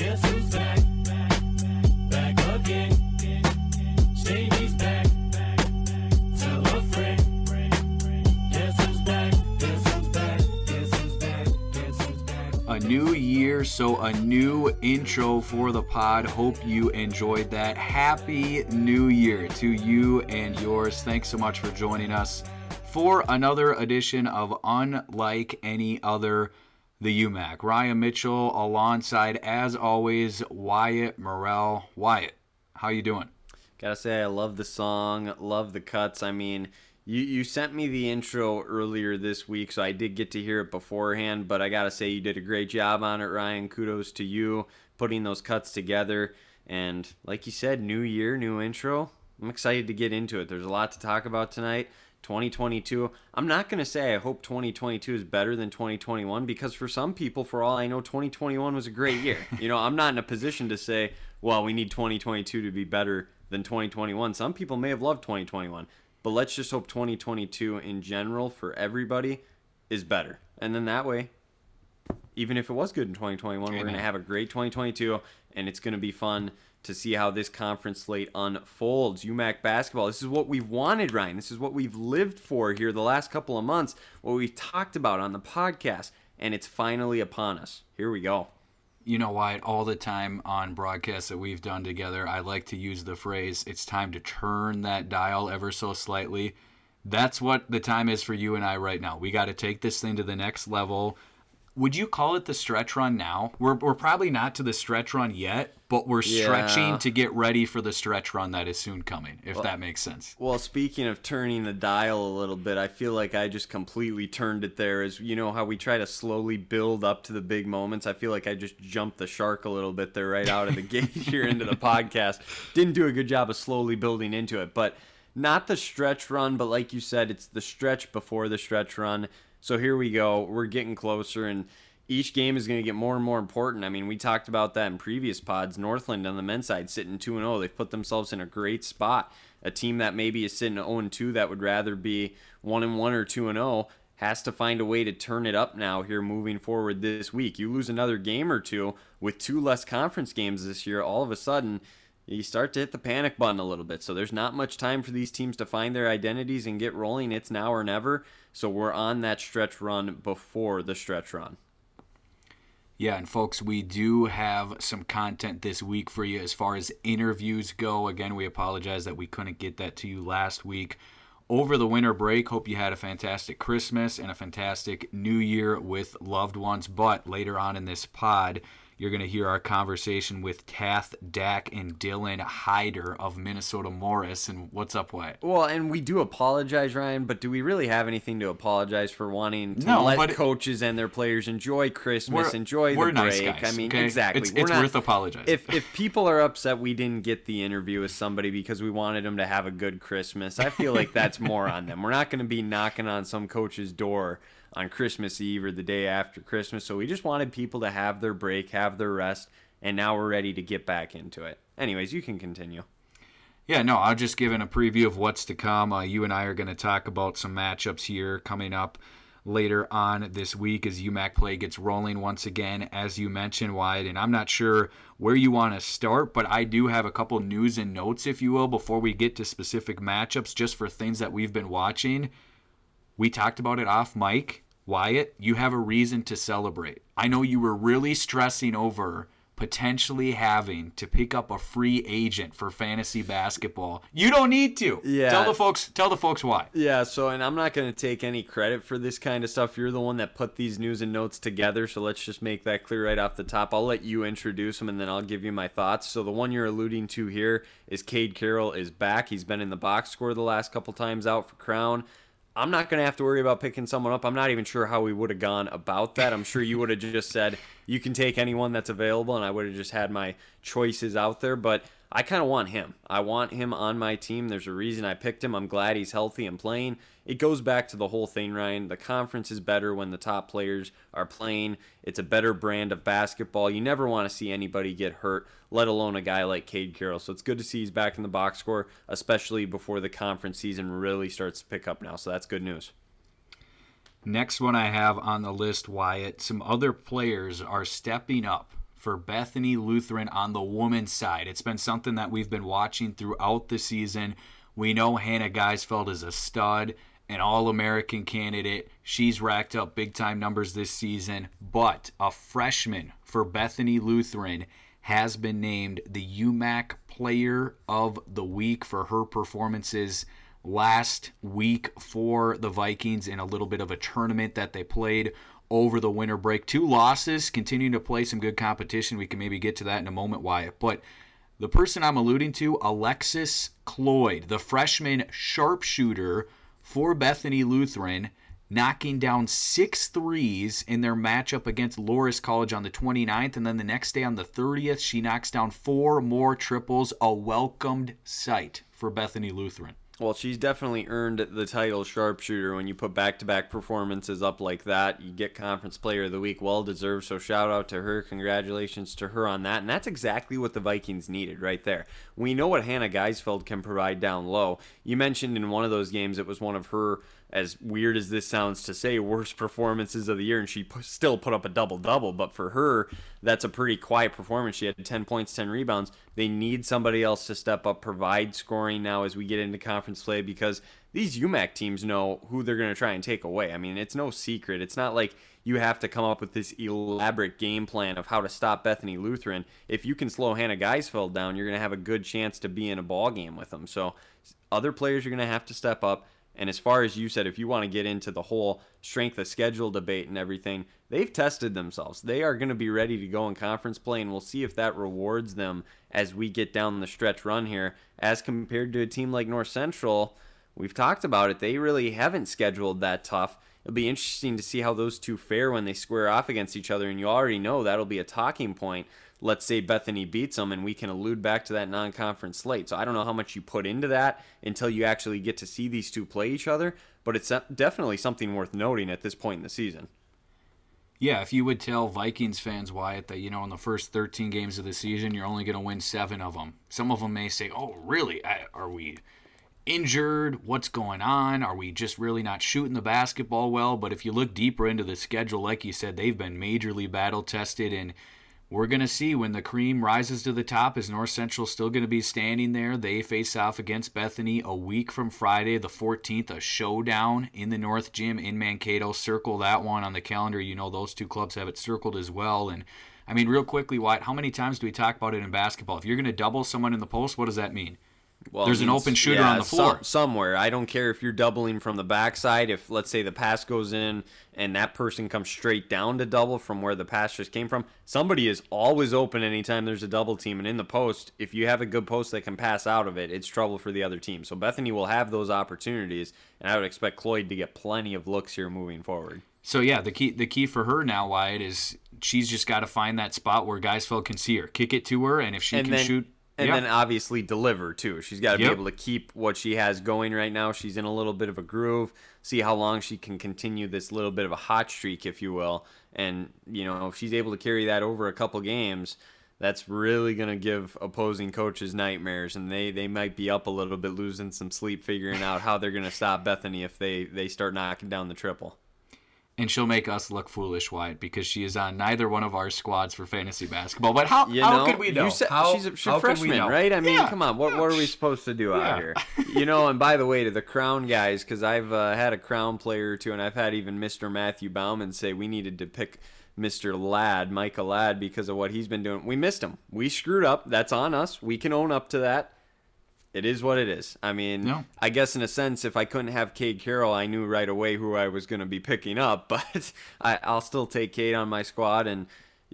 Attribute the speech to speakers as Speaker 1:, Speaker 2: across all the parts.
Speaker 1: A
Speaker 2: new year, so a new intro for the pod. Hope you enjoyed that. Happy New Year to you and yours. Thanks so much for joining us for another edition of Unlike Any Other, the UMAC. Ryan Mitchell alongside, as always, Wyatt Morrell. Wyatt, how you doing?
Speaker 3: Gotta say, I love the song, love the cuts. I mean, you, you sent me the intro earlier this week, so I did get to hear it beforehand, but I gotta say, you did a great job on it, Ryan. Kudos to you putting those cuts together. And like you said, new year, new intro. I'm excited to get into it. There's a lot to talk about tonight. 2022. I'm not going to say I hope 2022 is better than 2021 because for some people, for all I know, 2021 was a great year. You know, I'm not in a position to say, well, we need 2022 to be better than 2021. Some people may have loved 2021, but let's just hope 2022 in general for everybody is better. And then that way, even if it was good in 2021, we're going to have a great 2022 and it's going to be fun to see how this conference slate unfolds. UMAC basketball, this is what we've wanted, Ryan. This is what we've lived for here the last couple of months, what we've talked about on the podcast, and it's finally upon us. Here we go.
Speaker 2: You know, Wyatt, all the time on broadcasts that we've done together, I like to use the phrase, it's time to turn that dial ever so slightly. That's what the time is for you and I right now. We got to take this thing to the next level. Would you call it the stretch run now? We're, we're probably not to the stretch run yet, but we're
Speaker 3: Yeah.
Speaker 2: stretching to get ready for the stretch run that is soon coming, if that makes sense.
Speaker 3: Well, speaking of turning the dial a little bit, I feel like I just completely turned it there. As you know, how we try to slowly build up to the big moments. I feel like I just jumped the shark a little bit there, right out of the gate here into the podcast. Didn't do a good job of slowly building into it, but not the stretch run. But like you said, it's the stretch before the stretch run. So here we go. We're getting closer, and each game is going to get more and more important. I mean, we talked about that in previous pods. Northland on the men's side sitting 2 0. They've put themselves in a great spot. A team that maybe is sitting 0 2 that would rather be 1 1 or 2 0 has to find a way to turn it up now here moving forward this week. You lose another game or two with two less conference games this year, all of a sudden you start to hit the panic button a little bit. So there's not much time for these teams to find their identities and get rolling. It's now or never. So we're on that stretch run before the stretch run.
Speaker 2: Yeah, and folks, we do have some content this week for you as far as interviews go. Again, we apologize that we couldn't get that to you last week. Over the winter break, hope you had a fantastic Christmas and a fantastic New Year with loved ones. But later on in this pod, you're going to hear our conversation with Tath, Dak, and Dillon Haider of Minnesota Morris. And what's up, Wyatt?
Speaker 3: Well, and we do apologize, Ryan, but do we really have anything to apologize for wanting to
Speaker 2: No,
Speaker 3: let coaches and their players enjoy Christmas, enjoy the
Speaker 2: nice
Speaker 3: break?
Speaker 2: guys,
Speaker 3: I mean,
Speaker 2: okay?
Speaker 3: exactly.
Speaker 2: It's-
Speaker 3: We're
Speaker 2: it's
Speaker 3: not-
Speaker 2: worth apologizing.
Speaker 3: If if people are upset we didn't get the interview with somebody because we wanted them to have a good Christmas, I feel like that's more on them. We're not going to be knocking on some coach's door on Christmas Eve or the day after Christmas. So we just wanted people to have their break, have their rest, and now we're ready to get back into it. Anyways, you can continue.
Speaker 2: Yeah, no, I'll just give in a preview of what's to come. Uh, you and I are going to talk about some matchups here coming up later on this week as UMAC play gets rolling once again, as you mentioned, Wyatt. And I'm not sure where you want to start, but I do have a couple news and notes, if you will, before we get to specific matchups, just for things that we've been watching. We talked about it off mic. Wyatt, you have a reason to celebrate. I know you were really stressing over potentially having to pick up a free agent for fantasy basketball. You don't need to.
Speaker 3: Yeah.
Speaker 2: Tell the folks tell the folks why.
Speaker 3: Yeah, so and I'm not going to take any credit for this kind of stuff. You're the one that put these news and notes together, so let's just make that clear right off the top. I'll let you introduce them and then I'll give you my thoughts. So the one you're alluding to here is Cade Carroll is back. He's been in the box score the last couple times out for Crown. I'm not going to have to worry about picking someone up. I'm not even sure how we would have gone about that. I'm sure you would have just said you can take anyone that's available, and I would have just had my choices out there. But I kind of want him. I want him on my team. There's a reason I picked him. I'm glad he's healthy and playing. It goes back to the whole thing, Ryan. The conference is better when the top players are playing. It's a better brand of basketball. You never want to see anybody get hurt, let alone a guy like Cade Carroll. So it's good to see he's back in the box score, especially before the conference season really starts to pick up now. So that's good news.
Speaker 2: Next one I have on the list, Wyatt. Some other players are stepping up for Bethany Lutheran on the women's side. It's been something that we've been watching throughout the season. We know Hannah Geisfeld is a stud, an All American candidate. She's racked up big time numbers this season, but a freshman for Bethany Lutheran has been named the UMAC Player of the Week for her performances last week for the Vikings in a little bit of a tournament that they played over the winter break. Two losses, continuing to play some good competition. We can maybe get to that in a moment, Wyatt. But the person I'm alluding to, Alexis Cloyd, the freshman sharpshooter for Bethany Lutheran, knocking down six threes in their matchup against Loras College on the 29th. And then the next day on the 30th, she knocks down four more triples, a welcomed sight for Bethany Lutheran.
Speaker 3: Well, she's definitely earned the title sharpshooter when you put back to back performances up like that. You get Conference Player of the Week, well deserved. So shout out to her. Congratulations to her on that. And that's exactly what the Vikings needed right there. We know what Hannah Geisfeld can provide down low. You mentioned in one of those games it was one of her as weird as this sounds to say, worst performances of the year, and she p- still put up a double double. But for her, that's a pretty quiet performance. She had 10 points, 10 rebounds. They need somebody else to step up, provide scoring now as we get into conference play because these UMAC teams know who they're going to try and take away. I mean, it's no secret. It's not like you have to come up with this elaborate game plan of how to stop Bethany Lutheran. If you can slow Hannah Geisfeld down, you're going to have a good chance to be in a ball game with them. So other players are going to have to step up. And as far as you said, if you want to get into the whole strength of schedule debate and everything, they've tested themselves. They are going to be ready to go in conference play, and we'll see if that rewards them as we get down the stretch run here. As compared to a team like North Central, we've talked about it. They really haven't scheduled that tough. It'll be interesting to see how those two fare when they square off against each other, and you already know that'll be a talking point let's say Bethany beats them and we can allude back to that non-conference slate. So I don't know how much you put into that until you actually get to see these two play each other, but it's definitely something worth noting at this point in the season.
Speaker 2: Yeah, if you would tell Vikings fans, Wyatt, that, you know, in the first 13 games of the season, you're only going to win seven of them. Some of them may say, oh, really? I, are we injured? What's going on? Are we just really not shooting the basketball well? But if you look deeper into the schedule, like you said, they've been majorly battle tested and we're going to see when the cream rises to the top. Is North Central still going to be standing there? They face off against Bethany a week from Friday, the 14th, a showdown in the North Gym in Mankato. Circle that one on the calendar. You know, those two clubs have it circled as well. And I mean, real quickly, Wyatt, how many times do we talk about it in basketball? If you're going to double someone in the post, what does that mean?
Speaker 3: Well,
Speaker 2: There's an open shooter
Speaker 3: yeah,
Speaker 2: on the floor.
Speaker 3: some- somewhere. I don't care if you're doubling from the backside. If let's say the pass goes in and that person comes straight down to double from where the pass just came from, somebody is always open anytime there's a double team. And in the post, if you have a good post that can pass out of it, it's trouble for the other team. So Bethany will have those opportunities, and I would expect Cloyd to get plenty of looks here moving forward.
Speaker 2: So yeah, the key the key for her now, Wyatt, is she's just got to find that spot where guys Geisfeld can see her, kick it to her, and if she
Speaker 3: and
Speaker 2: can
Speaker 3: then,
Speaker 2: shoot,
Speaker 3: and
Speaker 2: yeah.
Speaker 3: then obviously deliver too. She's got to
Speaker 2: Yep.
Speaker 3: be able to keep what she has going right now. She's in a little bit of a groove. See how long she can continue this little bit of a hot streak, if you will. And you know, if she's able to carry that over a couple games, that's really gonna give opposing coaches nightmares, and they they might be up a little bit, losing some sleep, figuring out how they're gonna stop Bethany if they they start knocking down the triple.
Speaker 2: And she'll make us look foolish, Wyatt, because she is on neither one of our squads for fantasy basketball. But how
Speaker 3: You
Speaker 2: how
Speaker 3: know,
Speaker 2: could we know?
Speaker 3: You said,
Speaker 2: how,
Speaker 3: she's a, she's
Speaker 2: how
Speaker 3: a
Speaker 2: could we
Speaker 3: freshman,
Speaker 2: know?
Speaker 3: right? I mean,
Speaker 2: Yeah,
Speaker 3: come on. What,
Speaker 2: yeah.
Speaker 3: what are we supposed to do out here? You know, and by the way, to the Crown guys, because I've uh, had a Crown player or two, and I've had even Mr. Matthew Bauman say we needed to pick Mr. Ladd, Micah Ladd, because of what he's been doing. We missed him. We screwed up. That's on us. We can own up to that. It is what it is. I mean,
Speaker 2: No.
Speaker 3: I guess in a sense, if I couldn't have Cade Carroll, I knew right away who I was going to be picking up. But I, I'll still take Cade on my squad. And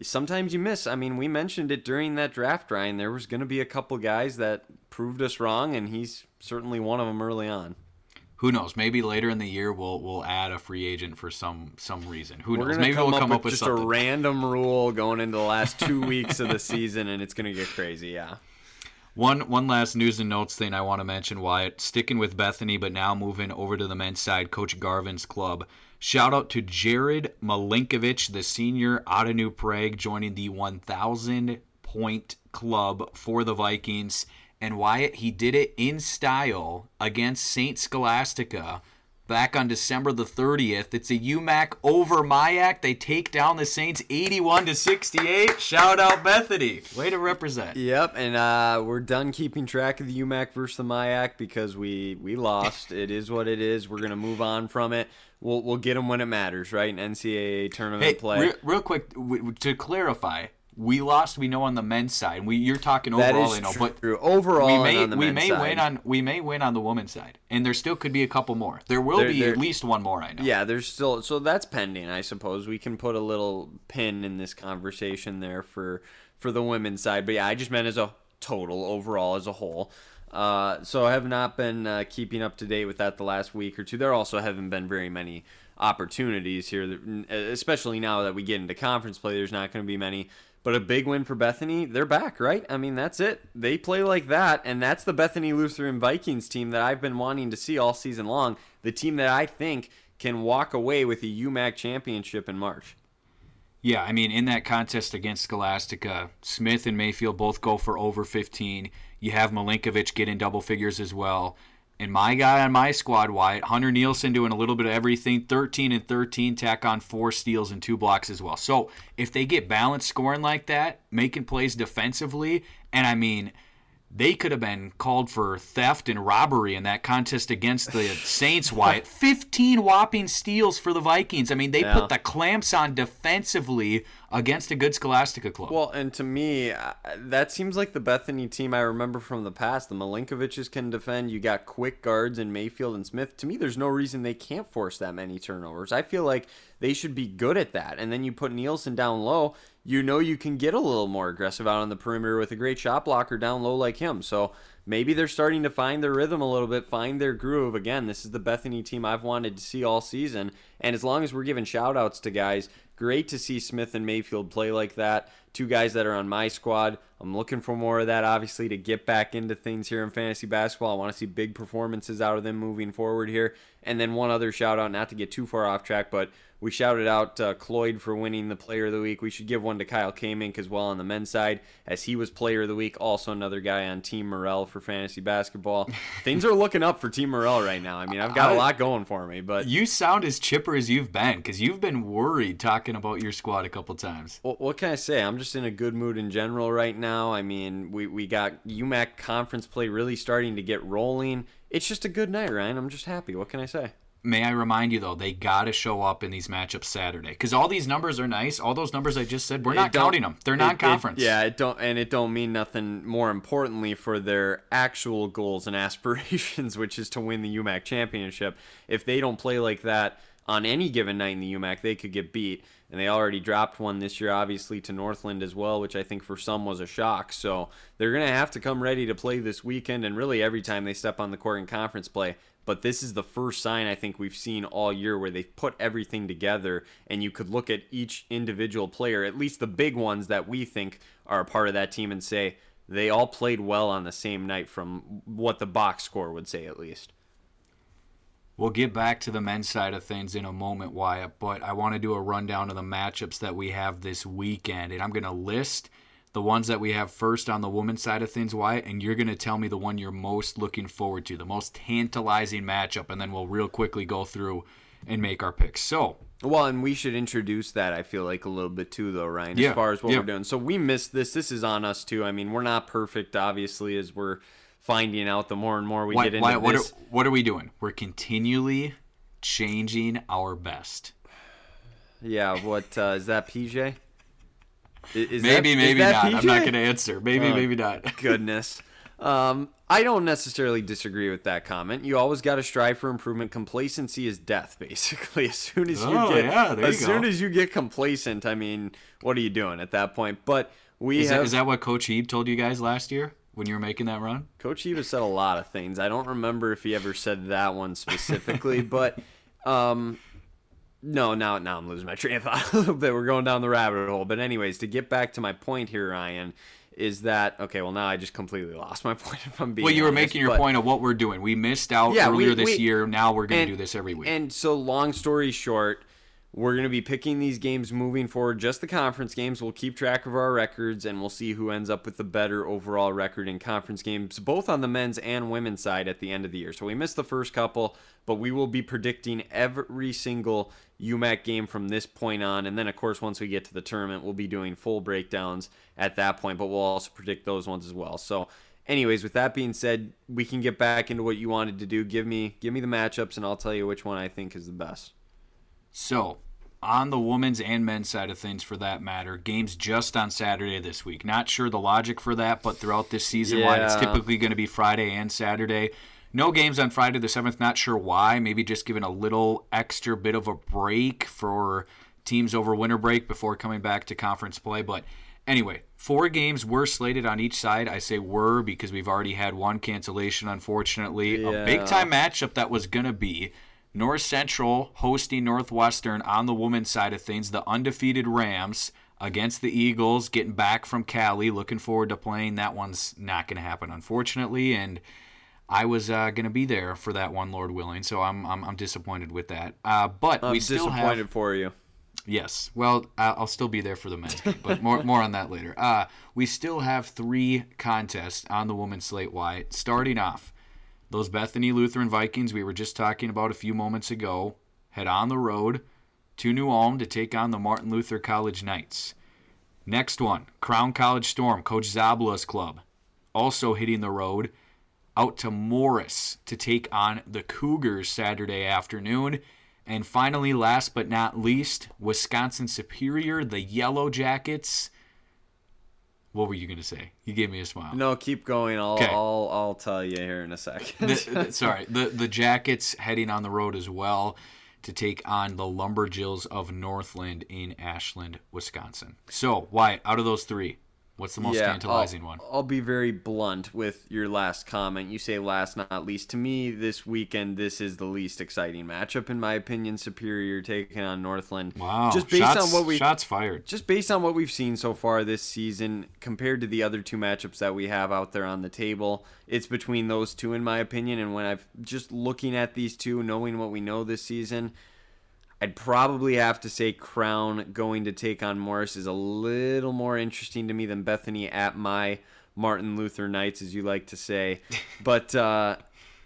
Speaker 3: sometimes you miss. I mean, we mentioned it during that draft, Ryan. There was going to be a couple guys that proved us wrong, and he's certainly one of them early on.
Speaker 2: who knows? Maybe later in the year we'll we'll add a free agent for some some reason. Who
Speaker 3: We're
Speaker 2: knows? Maybe we'll come
Speaker 3: with
Speaker 2: up with
Speaker 3: just
Speaker 2: something.
Speaker 3: a random rule going into the last two weeks of the season, and it's gonna get crazy. Yeah.
Speaker 2: One one last news and notes thing I want to mention, Wyatt. Sticking with Bethany, but now moving over to the men's side, Coach Garvin's club. Shout out to Jared Malinkovich, the senior out of New Prague, joining the 1,000 point club for the Vikings. And Wyatt, he did it in style against St. Scholastica back on December the 30th. It's a UMAC over MIAC. They take down the Saints 81 to 68. Shout out Bethany. Way to represent.
Speaker 3: Yep, and uh, we're done keeping track of the UMAC versus the MIAC because we we lost. it is what it is. We're gonna move on from it. We'll we'll get them when it matters, right? In NCAA tournament
Speaker 2: Hey,
Speaker 3: play.
Speaker 2: real, real quick w- to clarify, we lost. We know on the men's side. We you're talking overall, you know,
Speaker 3: true.
Speaker 2: but
Speaker 3: Overall,
Speaker 2: we may we may
Speaker 3: side.
Speaker 2: win on we may win on the women's side, and there still could be a couple more. There will
Speaker 3: There-
Speaker 2: be
Speaker 3: there-
Speaker 2: at least one more. I know.
Speaker 3: Yeah, there's still so that's pending. I suppose we can put a little pin in this conversation there for for the women's side. But yeah, I just meant as a total overall as a whole. Uh, so I have not been uh, keeping up to date with that the last week or two. There also haven't been very many opportunities here, that- especially now that we get into conference play. There's not going to be many. But a big win for Bethany. They're back, right? I mean, that's it. They play like that, and that's the Bethany Lutheran Vikings team that I've been wanting to see all season long. The team that I think can walk away with a UMAC championship in March.
Speaker 2: Yeah, I mean, in that contest against Scholastica, Smith and Mayfield both go for over 15. You have Malinkovich get in double figures as well. And my guy on my squad, Wyatt, Hunter Nielsen doing a little bit of everything 13 and 13, tack on four steals and two blocks as well. So if they get balanced scoring like that, making plays defensively, and I mean, they could have been called for theft and robbery in that contest against the Saints, Wyatt. 15 whopping steals for the Vikings. I mean, they
Speaker 3: Yeah.
Speaker 2: put the clamps on defensively against a good Scholastica club.
Speaker 3: Well, and to me, that seems like the Bethany team I remember from the past. The Malinkoviches can defend. You got quick guards in Mayfield and Smith. To me, there's no reason they can't force that many turnovers. I feel like they should be good at that. And then you put Nielsen down low, you know you can get a little more aggressive out on the perimeter with a great shot blocker down low like him. So maybe they're starting to find their rhythm a little bit, find their groove. Again, this is the Bethany team I've wanted to see all season. And as long as we're giving shout outs to guys, great to see Smith and Mayfield play like that. Two guys that are on my squad. I'm looking for more of that, obviously, to get back into things here in fantasy basketball. I want to see big performances out of them moving forward here. And then one other shout out, not to get too far off track, but we shouted out uh, Cloyd for winning the Player of the Week. We should give one to Kyle Kamink as well on the men's side, as he was Player of the Week. Also, another guy on Team Morrell for fantasy basketball. Things are looking up for Team Morrell right now. I mean, I've got a
Speaker 2: I-
Speaker 3: lot going for me, but
Speaker 2: you sound as chipper as you've been because you've been worried talking about your squad a couple times.
Speaker 3: What, what can I say? I'm just in a good mood in general right now. I mean, we, we got UMAC conference play really starting to get rolling. It's just a good night, Ryan. I'm just happy. What can I say?
Speaker 2: May I remind you though, they got to show up in these matchups Saturday because all these numbers are nice. All those numbers I just said, we're not counting them. They're
Speaker 3: it-
Speaker 2: non-conference.
Speaker 3: it- yeah, it don't and it don't mean nothing. More importantly, for their actual goals and aspirations, which is to win the UMAC championship. If they don't play like that on any given night in the UMAC, they could get beat. And they already dropped one this year, obviously, to Northland as well, which I think for some was a shock. So they're going to have to come ready to play this weekend and really every time they step on the court in conference play. But this is the first sign I think we've seen all year where they've put everything together, and you could look at each individual player, at least the big ones that we think are a part of that team, and say they all played well on the same night from what the box score would say, at least.
Speaker 2: We'll get back to the men's side of things in a moment, Wyatt, but I want to do a rundown of the matchups that we have this weekend. And I'm going to list the ones that we have first on the women's side of things, Wyatt, and you're going to tell me the one you're most looking forward to, the most tantalizing matchup, and then we'll real quickly go through and make our picks. So,
Speaker 3: Well, and we should introduce that, I feel like, a little bit too, though, Ryan,
Speaker 2: Yeah,
Speaker 3: as far as what
Speaker 2: yeah.
Speaker 3: we're doing. So we missed this. This is on us, too. I mean, we're not perfect, obviously, as we're finding out the more and more we
Speaker 2: Wyatt,
Speaker 3: get into
Speaker 2: Wyatt, what, are,
Speaker 3: this.
Speaker 2: what are we doing? We're continually changing our best.
Speaker 3: Yeah, what uh, is that, PJ? Is that-
Speaker 2: maybe,
Speaker 3: is
Speaker 2: maybe
Speaker 3: that
Speaker 2: not. I'm not going to answer. Maybe,
Speaker 3: Oh,
Speaker 2: maybe not.
Speaker 3: goodness. Um, I don't necessarily disagree with that comment. You always got to strive for improvement. Complacency is death, basically. As soon as you
Speaker 2: Oh,
Speaker 3: get,
Speaker 2: yeah, there
Speaker 3: as
Speaker 2: you
Speaker 3: soon
Speaker 2: go.
Speaker 3: as you get complacent, I mean, what are you doing at that point? But we
Speaker 2: Is
Speaker 3: have
Speaker 2: that, is that what Coach Heeb told you guys last year? When you were making that run?
Speaker 3: Coach Eva said a lot of things. I don't remember if he ever said that one specifically, but um, no, now now I'm losing my train of thought a little bit. We're going down the rabbit hole. But anyways, to get back to my point here, Ryan, is that okay? Well, now I just completely lost my point. If I'm being
Speaker 2: Well, you were
Speaker 3: honest,
Speaker 2: making your
Speaker 3: but-
Speaker 2: point of what we're doing. We missed out
Speaker 3: Yeah, we-
Speaker 2: earlier this
Speaker 3: we-
Speaker 2: year. Now we're going to do this every week.
Speaker 3: And so, long story short, we're going to be picking these games moving forward, just the conference games. We'll keep track of our records and we'll see who ends up with the better overall record in conference games, both on the men's and women's side at the end of the year. So, we missed the first couple, but we will be predicting every single UMAC game from this point on. And then, of course, once we get to the tournament, we'll be doing full breakdowns at that point, but we'll also predict those ones as well. So, anyways with that being said we can get back into what you wanted to do give me give me the matchups and i'll tell you which one i think is the best
Speaker 2: So, on the women's and men's side of things, for that matter, games just on Saturday this week. Not sure the logic for that, but throughout this season, Wyatt, it's typically going to be Friday and Saturday. No games on Friday the 7th, not sure why. Maybe just giving a little extra bit of a break for teams over winter break before coming back to conference play. But anyway, four games were slated on each side. I say were because we've already had one cancellation, unfortunately. A big time matchup that was going to be North Central hosting Northwestern on the women's side of things, the undefeated Rams against the Eagles, getting back from Cali. Looking forward to playing. That one's not going to happen, unfortunately. And I was uh, going to be there for that one, Lord willing. So I'm I'm, I'm disappointed with that. Uh, but
Speaker 3: i'm
Speaker 2: we still
Speaker 3: disappointed
Speaker 2: have
Speaker 3: for you
Speaker 2: Yes. Well, I'll still be there for the men's game, but more more on that later. Uh, we still have three contests on the women's slate. Wyatt. Starting off, those Bethany Lutheran Vikings we were just talking about a few moments ago head on the road to New Ulm to take on the Martin Luther College Knights. Next one, Crown College Storm, Coach Zabla's club, also hitting the road out to Morris to take on the Cougars Saturday afternoon. And finally, last but not least, Wisconsin Superior, the Yellow Jackets. What were you going to say? You gave me a smile.
Speaker 3: no keep going i'll
Speaker 2: Okay.
Speaker 3: I'll, I'll tell you here in a second
Speaker 2: The- the- sorry, the, the Jackets heading on the road as well to take on the Lumberjills of Northland in Ashland, Wisconsin. So, Wyatt, out of those three, what's the most tantalizing
Speaker 3: I'll,
Speaker 2: one?
Speaker 3: I'll be very blunt with your last comment. You say last, not least. To me, this weekend, this is the least exciting matchup, in my opinion. Superior taking on Northland.
Speaker 2: Wow.
Speaker 3: Just based
Speaker 2: shots,
Speaker 3: on what we
Speaker 2: shots fired.
Speaker 3: just based on what we've seen so far this season compared to the other two matchups that we have out there on the table it's between those two in my opinion and when i've just looking at these two knowing what we know this season i'd probably have to say crown going to take on morris is a little more interesting to me than bethany at my martin luther knights as you like to say but uh,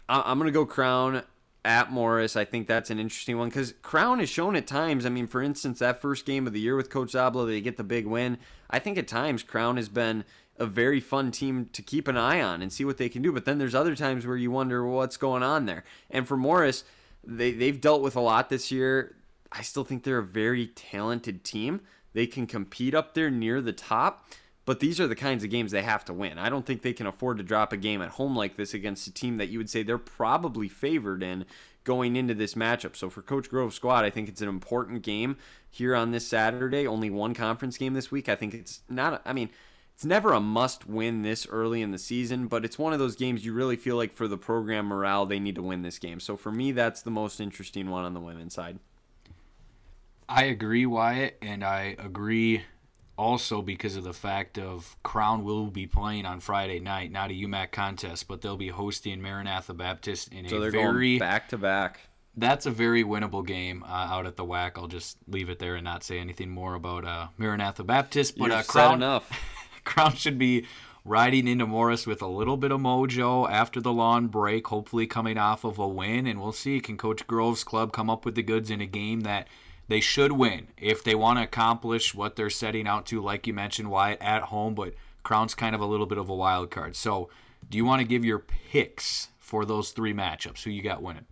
Speaker 3: I- i'm going to go crown at Morris. I think that's an interesting one because Crown has shown at times. I mean, for instance, that first game of the year with Coach Zabla, they get the big win. I think at times Crown has been a very fun team to keep an eye on and see what they can do. But then there's other times where you wonder well, what's going on there. And for Morris, they they've dealt with a lot this year. I still think they're a very talented team. They can compete up there near the top. But these are the kinds of games they have to win. I don't think they can afford to drop a game at home like this against a team that you would say they're probably favored in going into this matchup. So for Coach Grove's squad, I think it's an important game here on this Saturday. Only one conference game this week. I think it's not, I mean, it's never a must win this early in the season, but it's one of those games you really feel like for the program morale, they need to win this game. So for me, that's the most interesting one on the women's side.
Speaker 2: I agree, Wyatt, and I agree also because of the fact of Crown will be playing on Friday night, not a UMAC contest, but they'll be hosting Maranatha Baptist in
Speaker 3: So
Speaker 2: a very
Speaker 3: back to back.
Speaker 2: that's a very winnable game uh, out at the WAC. I'll just leave it there and not say anything more about uh, Maranatha Baptist. But uh, Crown,
Speaker 3: enough.
Speaker 2: Crown should be riding into Morris with a little bit of mojo after the lawn break, hopefully coming off of a win. And we'll see can Coach Grove's club come up with the goods in a game that they should win if they want to accomplish what they're setting out to, like you mentioned, Wyatt, at home. But Crown's kind of a little bit of a wild card. So, do you want to give your picks for those three matchups? Who you got winning?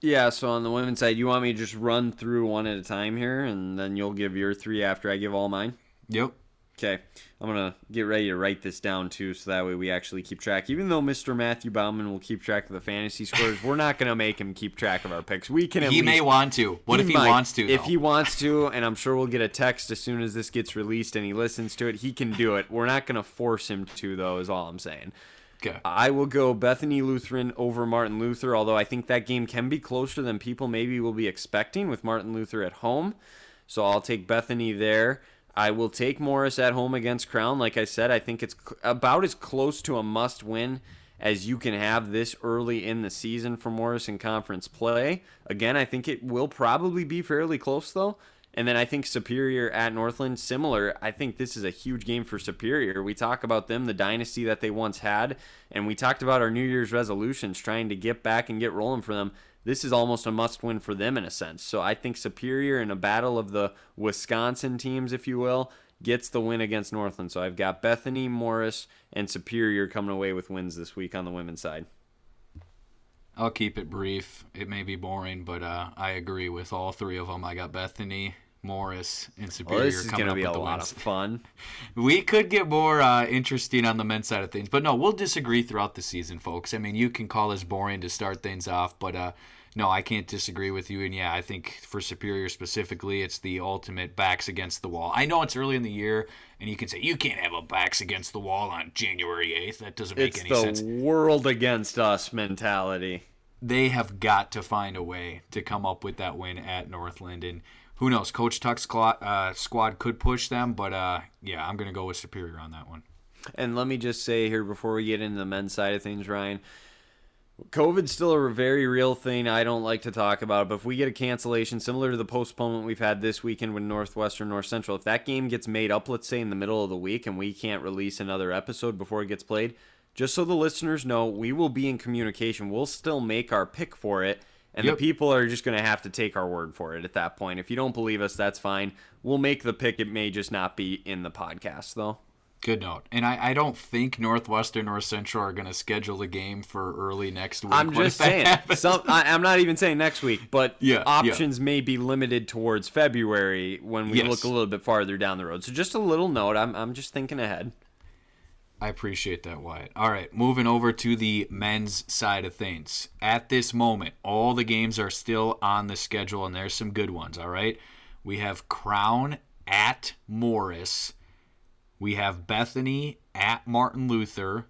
Speaker 3: Yeah, so on the women's side, you want me to just run through one at a time here, and then you'll give your three after I give all mine?
Speaker 2: Yep.
Speaker 3: Okay, I'm gonna get ready to write this down too, so that way we actually keep track. Even though Mr. Matthew Bauman will keep track of the fantasy scores, we're not gonna make him keep track of our picks. We can. At
Speaker 2: He
Speaker 3: least,
Speaker 2: may want to. What if he
Speaker 3: might.
Speaker 2: wants to?
Speaker 3: If he wants to, and I'm sure we'll get a text as soon as this gets released and he listens to it, he can do it. We're not gonna force him to, though. Is all I'm saying.
Speaker 2: Okay.
Speaker 3: I will go Bethany Lutheran over Martin Luther, although I think that game can be closer than people maybe will be expecting with Martin Luther at home. So I'll take Bethany there. I will take Morris at home against Crown. Like I said, I think it's about as close to a must win as you can have this early in the season for Morris in conference play. Again, I think it will probably be fairly close though. And then I think Superior at Northland, similar. I think this is a huge game for Superior. We talk about them, the dynasty that they once had, and we talked about our New Year's resolutions, trying to get back and get rolling for them. This is almost a must win for them in a sense. So I think Superior in a battle of the Wisconsin teams, if you will, gets the win against Northland. So I've got Bethany, Morris, and Superior coming away with wins this week on the women's side.
Speaker 2: I'll keep it brief. It may be boring, but uh, I agree with all three of them. I got Bethany, Morris, and Superior
Speaker 3: Well, this is
Speaker 2: coming
Speaker 3: going to
Speaker 2: up
Speaker 3: be
Speaker 2: with
Speaker 3: a
Speaker 2: the
Speaker 3: lot
Speaker 2: wins.
Speaker 3: of fun.
Speaker 2: We could get more uh, interesting on the men's side of things, but no, we'll disagree throughout the season, folks. I mean, you can call us boring to start things off, but uh, no, I can't disagree with you. And yeah, I think for Superior specifically, it's the ultimate backs against the wall. I know it's early in the year, and you can say you can't have a backs against the wall on January eighth. That doesn't make
Speaker 3: It's
Speaker 2: any
Speaker 3: the
Speaker 2: sense.
Speaker 3: world against us mentality.
Speaker 2: they have got to find a way to come up with that win at Northland. And who knows, Coach Tuck's squad, uh, squad could push them, but uh, yeah, I'm going to go with Superior on that one.
Speaker 3: And let me just say here before we get into the men's side of things, Ryan, COVID's still a very real thing. I don't like to talk about it, but if we get a cancellation similar to the postponement we've had this weekend with Northwestern North Central, if that game gets made up, let's say in the middle of the week, and we can't release another episode before it gets played, just so the listeners know, we will be in communication. We'll still make our pick for it. And
Speaker 2: Yep.
Speaker 3: the people are just going to have to take our word for it at that point. If you don't believe us, that's fine. We'll make the pick. It may just not be in the podcast, though.
Speaker 2: Good note. And I, I don't think Northwestern or Central are going to schedule a game for early next week.
Speaker 3: I'm just saying. Some, I, I'm not even saying next week, but
Speaker 2: Yeah, yeah.
Speaker 3: options may be limited towards February when we
Speaker 2: Yes.
Speaker 3: look a little bit farther down the road. So just a little note. I'm, I'm just thinking ahead.
Speaker 2: I appreciate that, Wyatt. All right, moving over to the men's side of things. At this moment, all the games are still on the schedule, and there's some good ones, all right? We have Crown at Morris. We have Bethany at Martin Luther.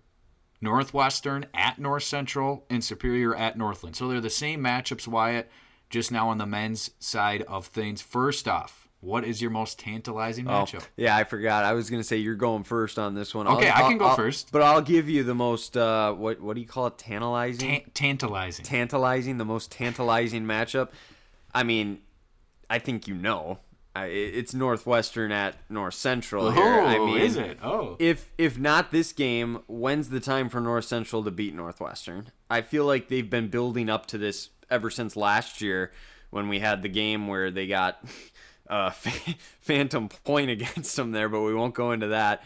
Speaker 2: Northwestern at North Central, and Superior at Northland. So they're the same matchups, Wyatt, just now on the men's side of things. First off, what is your most tantalizing matchup?
Speaker 3: Oh, yeah, I forgot. I was gonna say you're going first on this one.
Speaker 2: Okay, I can go
Speaker 3: I'll-
Speaker 2: first.
Speaker 3: but I'll give you the most. Uh, what what do you call it? Tantalizing.
Speaker 2: Ta- tantalizing.
Speaker 3: tantalizing. The most tantalizing matchup. I mean, I think you know. I, it's Northwestern at North Central here.
Speaker 2: oh,
Speaker 3: I mean,
Speaker 2: is it? Oh.
Speaker 3: if if not this game, when's the time for North Central to beat Northwestern? I feel like they've been building up to this ever since last year when we had the game where they got a uh, phantom point against them there, but we won't go into that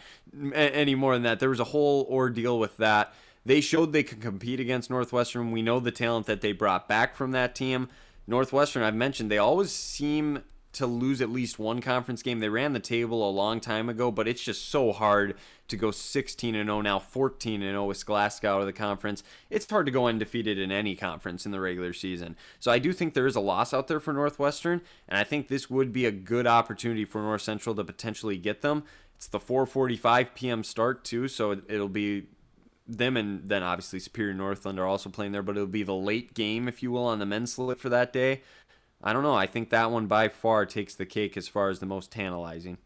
Speaker 3: any more than that. There was a whole ordeal with that. They showed they could compete against Northwestern. We know the talent that they brought back from that team. Northwestern, I've mentioned, they always seem to lose at least one conference game. They ran the table a long time ago, but it's just so hard to go 16 and 0 now 14 and 0 with Glasgow out of the conference. It's hard to go undefeated in any conference in the regular season. So I do think there is a loss out there for Northwestern, and I think this would be a good opportunity for North Central to potentially get them. It's the 4:45 p.m. start too, so it- it'll be them and then obviously Superior Northland are also playing there, but it'll be the late game, if you will, on the men's slate for that day. I don't know. I think that one by far takes the cake as far as the most tantalizing.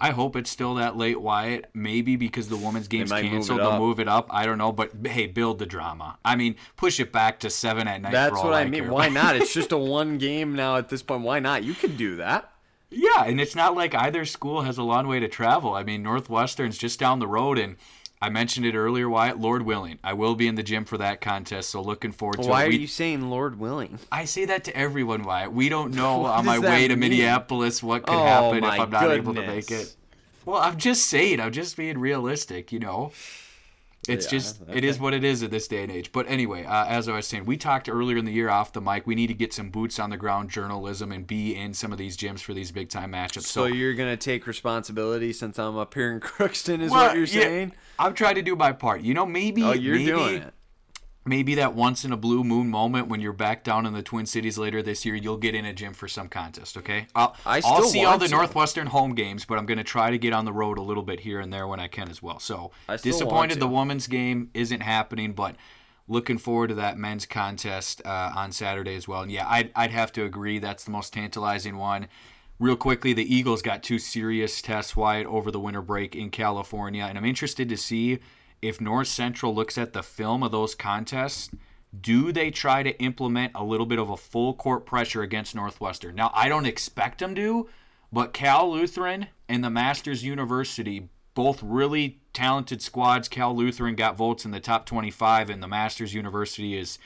Speaker 2: I hope it's still that late, Wyatt. Maybe because the women's game's
Speaker 3: might move
Speaker 2: canceled, they'll move it up. I don't know, but hey, build the drama. I mean, push it back to seven at night.
Speaker 3: That's what I
Speaker 2: I
Speaker 3: mean.
Speaker 2: care
Speaker 3: Why not? It's just a one game now at this point. Why not? You could do that.
Speaker 2: Yeah, and it's not like either school has a long way to travel. I mean, Northwestern's just down the road, and I mentioned it earlier, Wyatt. Lord willing, I will be in the gym for that contest, so looking forward to
Speaker 3: Why
Speaker 2: it.
Speaker 3: Why are
Speaker 2: We-
Speaker 3: you saying Lord willing?
Speaker 2: I say that to everyone, Wyatt. We don't know on my way to? Minneapolis what could
Speaker 3: Oh,
Speaker 2: happen if I'm not able to make it. Well, I'm just saying. I'm just being realistic, you know. It's
Speaker 3: Yeah,
Speaker 2: just it is what it is at this day and age. But anyway, uh, as I was saying, we talked earlier in the year off the mic. We need to get some boots on the ground journalism and be in some of these gyms for these big time matchups.
Speaker 3: So you're gonna take responsibility since I'm up here in Crookston, is
Speaker 2: Well,
Speaker 3: what you're
Speaker 2: yeah,
Speaker 3: saying?
Speaker 2: I'm trying to do my part. You know, maybe
Speaker 3: Oh, you're
Speaker 2: maybe,
Speaker 3: doing it.
Speaker 2: Maybe that once in a blue moon moment when you're back down in the Twin Cities later this year, you'll get in a gym for some contest. Okay, I'll,
Speaker 3: I
Speaker 2: I'll see all the
Speaker 3: to.
Speaker 2: Northwestern home games, but I'm going to try to get on the road a little bit here and there when I can as well. So
Speaker 3: I
Speaker 2: disappointed the women's game isn't happening, but. Looking forward to that men's contest uh, on Saturday as well. And yeah, I'd, I'd have to agree that's the most tantalizing one. Real quickly, the Eagles got two serious tests Wyatt over the winter break in California, and I'm interested to see if North Central looks at the film of those contests. Do they try to implement a little bit of a full court pressure against Northwestern? Now, I don't expect them to, but Cal Lutheran and the Masters University, both really talented squads. Cal Lutheran got votes in the top 25, and the Masters University is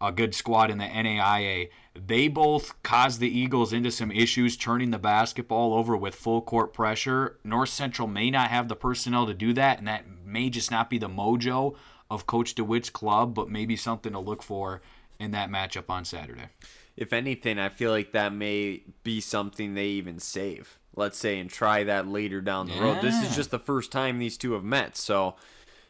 Speaker 2: a good squad in the NAIA. They both caused the Eagles into some issues, turning the basketball over with full court pressure. North Central may not have the personnel to do that, and that may just not be the mojo of Coach DeWitt's club, but maybe something to look for in that matchup on Saturday.
Speaker 3: If anything, I feel like that may be something they even save. Let's say and try that later down the road. This is just the first time these two have met, so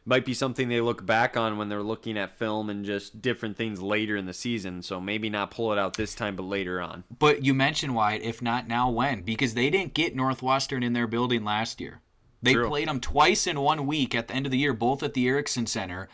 Speaker 3: might be something they look back on when they're looking at film and just different things later in the season. So maybe not pull it out this time, but later on.
Speaker 2: But you mentioned Wyatt, if not now, when? Because they didn't get Northwestern in their building last year. They
Speaker 3: True.
Speaker 2: played them twice in one week at the end of the year, both at the Erickson Center.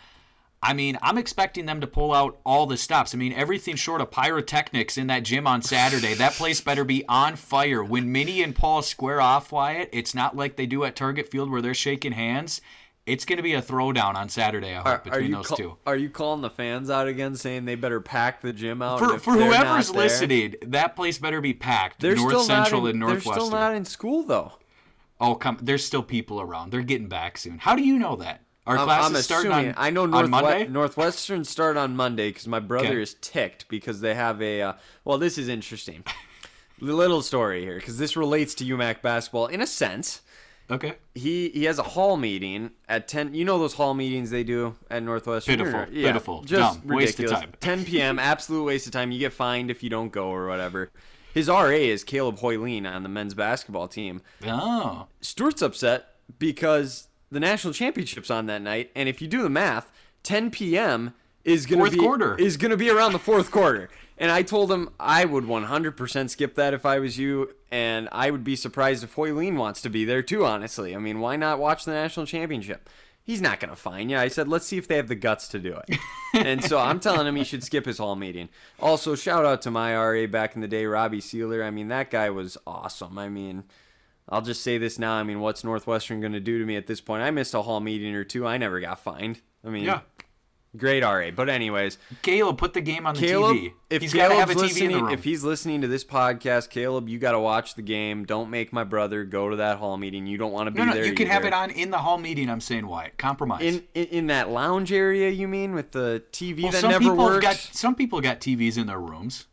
Speaker 2: I mean, I'm expecting them to pull out all the stops. I mean, everything short of pyrotechnics in that gym on Saturday. that place better be on fire. When Minnie and Paul square off, Wyatt, it's not like they do at Target Field where they're shaking hands. It's going to be a throwdown on Saturday, I hope,
Speaker 3: Are, are
Speaker 2: between
Speaker 3: you
Speaker 2: those
Speaker 3: call-
Speaker 2: two.
Speaker 3: are you calling the fans out again, saying they better pack the gym out?
Speaker 2: For, for
Speaker 3: they're
Speaker 2: whoever's
Speaker 3: there-
Speaker 2: listening, that place better be packed.
Speaker 3: they're
Speaker 2: North
Speaker 3: still
Speaker 2: Central
Speaker 3: in,
Speaker 2: and
Speaker 3: They're
Speaker 2: Northwestern.
Speaker 3: still not in school though.
Speaker 2: Oh, come! There's still people around. They're getting back soon. How do you know that? Our
Speaker 3: I'm,
Speaker 2: classes
Speaker 3: I'm assuming.
Speaker 2: on,
Speaker 3: I know
Speaker 2: on
Speaker 3: Northwe-
Speaker 2: Monday.
Speaker 3: Northwestern start on Monday because my brother
Speaker 2: Okay.
Speaker 3: is ticked because they have a. Uh, well, this is interesting. Little story here because this relates to UMAC basketball in a sense.
Speaker 2: Okay.
Speaker 3: He he has a hall meeting at ten. You know those hall meetings they do at Northwestern.
Speaker 2: Pitiful,
Speaker 3: Yeah,
Speaker 2: pitiful,
Speaker 3: just
Speaker 2: dumb, waste of
Speaker 3: ridiculous.
Speaker 2: time.
Speaker 3: 10 p.m. absolute waste of time. You get fined if you don't go or whatever. His RA is Caleb Hoyleen on the men's basketball team.
Speaker 2: Oh,
Speaker 3: Stewart's upset because the national championship's on that night, and if you do the math, 10 p.m. is gonna be
Speaker 2: quarter.
Speaker 3: is gonna be around the fourth quarter. And I told him I would 100% skip that if I was you, and I would be surprised if Hoyleen wants to be there too. Honestly, I mean, why not watch the national championship? He's not gonna fine you. I said, let's see if they have the guts to do it. and so I'm telling him he should skip his hall meeting. Also, shout out to my RA back in the day, Robbie Sealer. I mean, that guy was awesome. I mean. I'll just say this now. I mean, what's Northwestern going to do to me at this point? I missed a hall meeting or two. I never got fined. I mean,
Speaker 2: yeah.
Speaker 3: Great RA. But anyways,
Speaker 2: Caleb, put the game on the
Speaker 3: Caleb,
Speaker 2: TV.
Speaker 3: if
Speaker 2: He's to have a
Speaker 3: Caleb's
Speaker 2: TV in the room.
Speaker 3: if he's listening to this podcast, Caleb, you got to watch the game. Don't make my brother go to that hall meeting. You don't want to be
Speaker 2: no, no,
Speaker 3: there.
Speaker 2: you can have it on in the hall meeting. I'm saying why Compromise.
Speaker 3: in, in in that lounge area. You mean with the TV
Speaker 2: well,
Speaker 3: that
Speaker 2: some
Speaker 3: never
Speaker 2: people
Speaker 3: works?
Speaker 2: got some people got TVs in their rooms.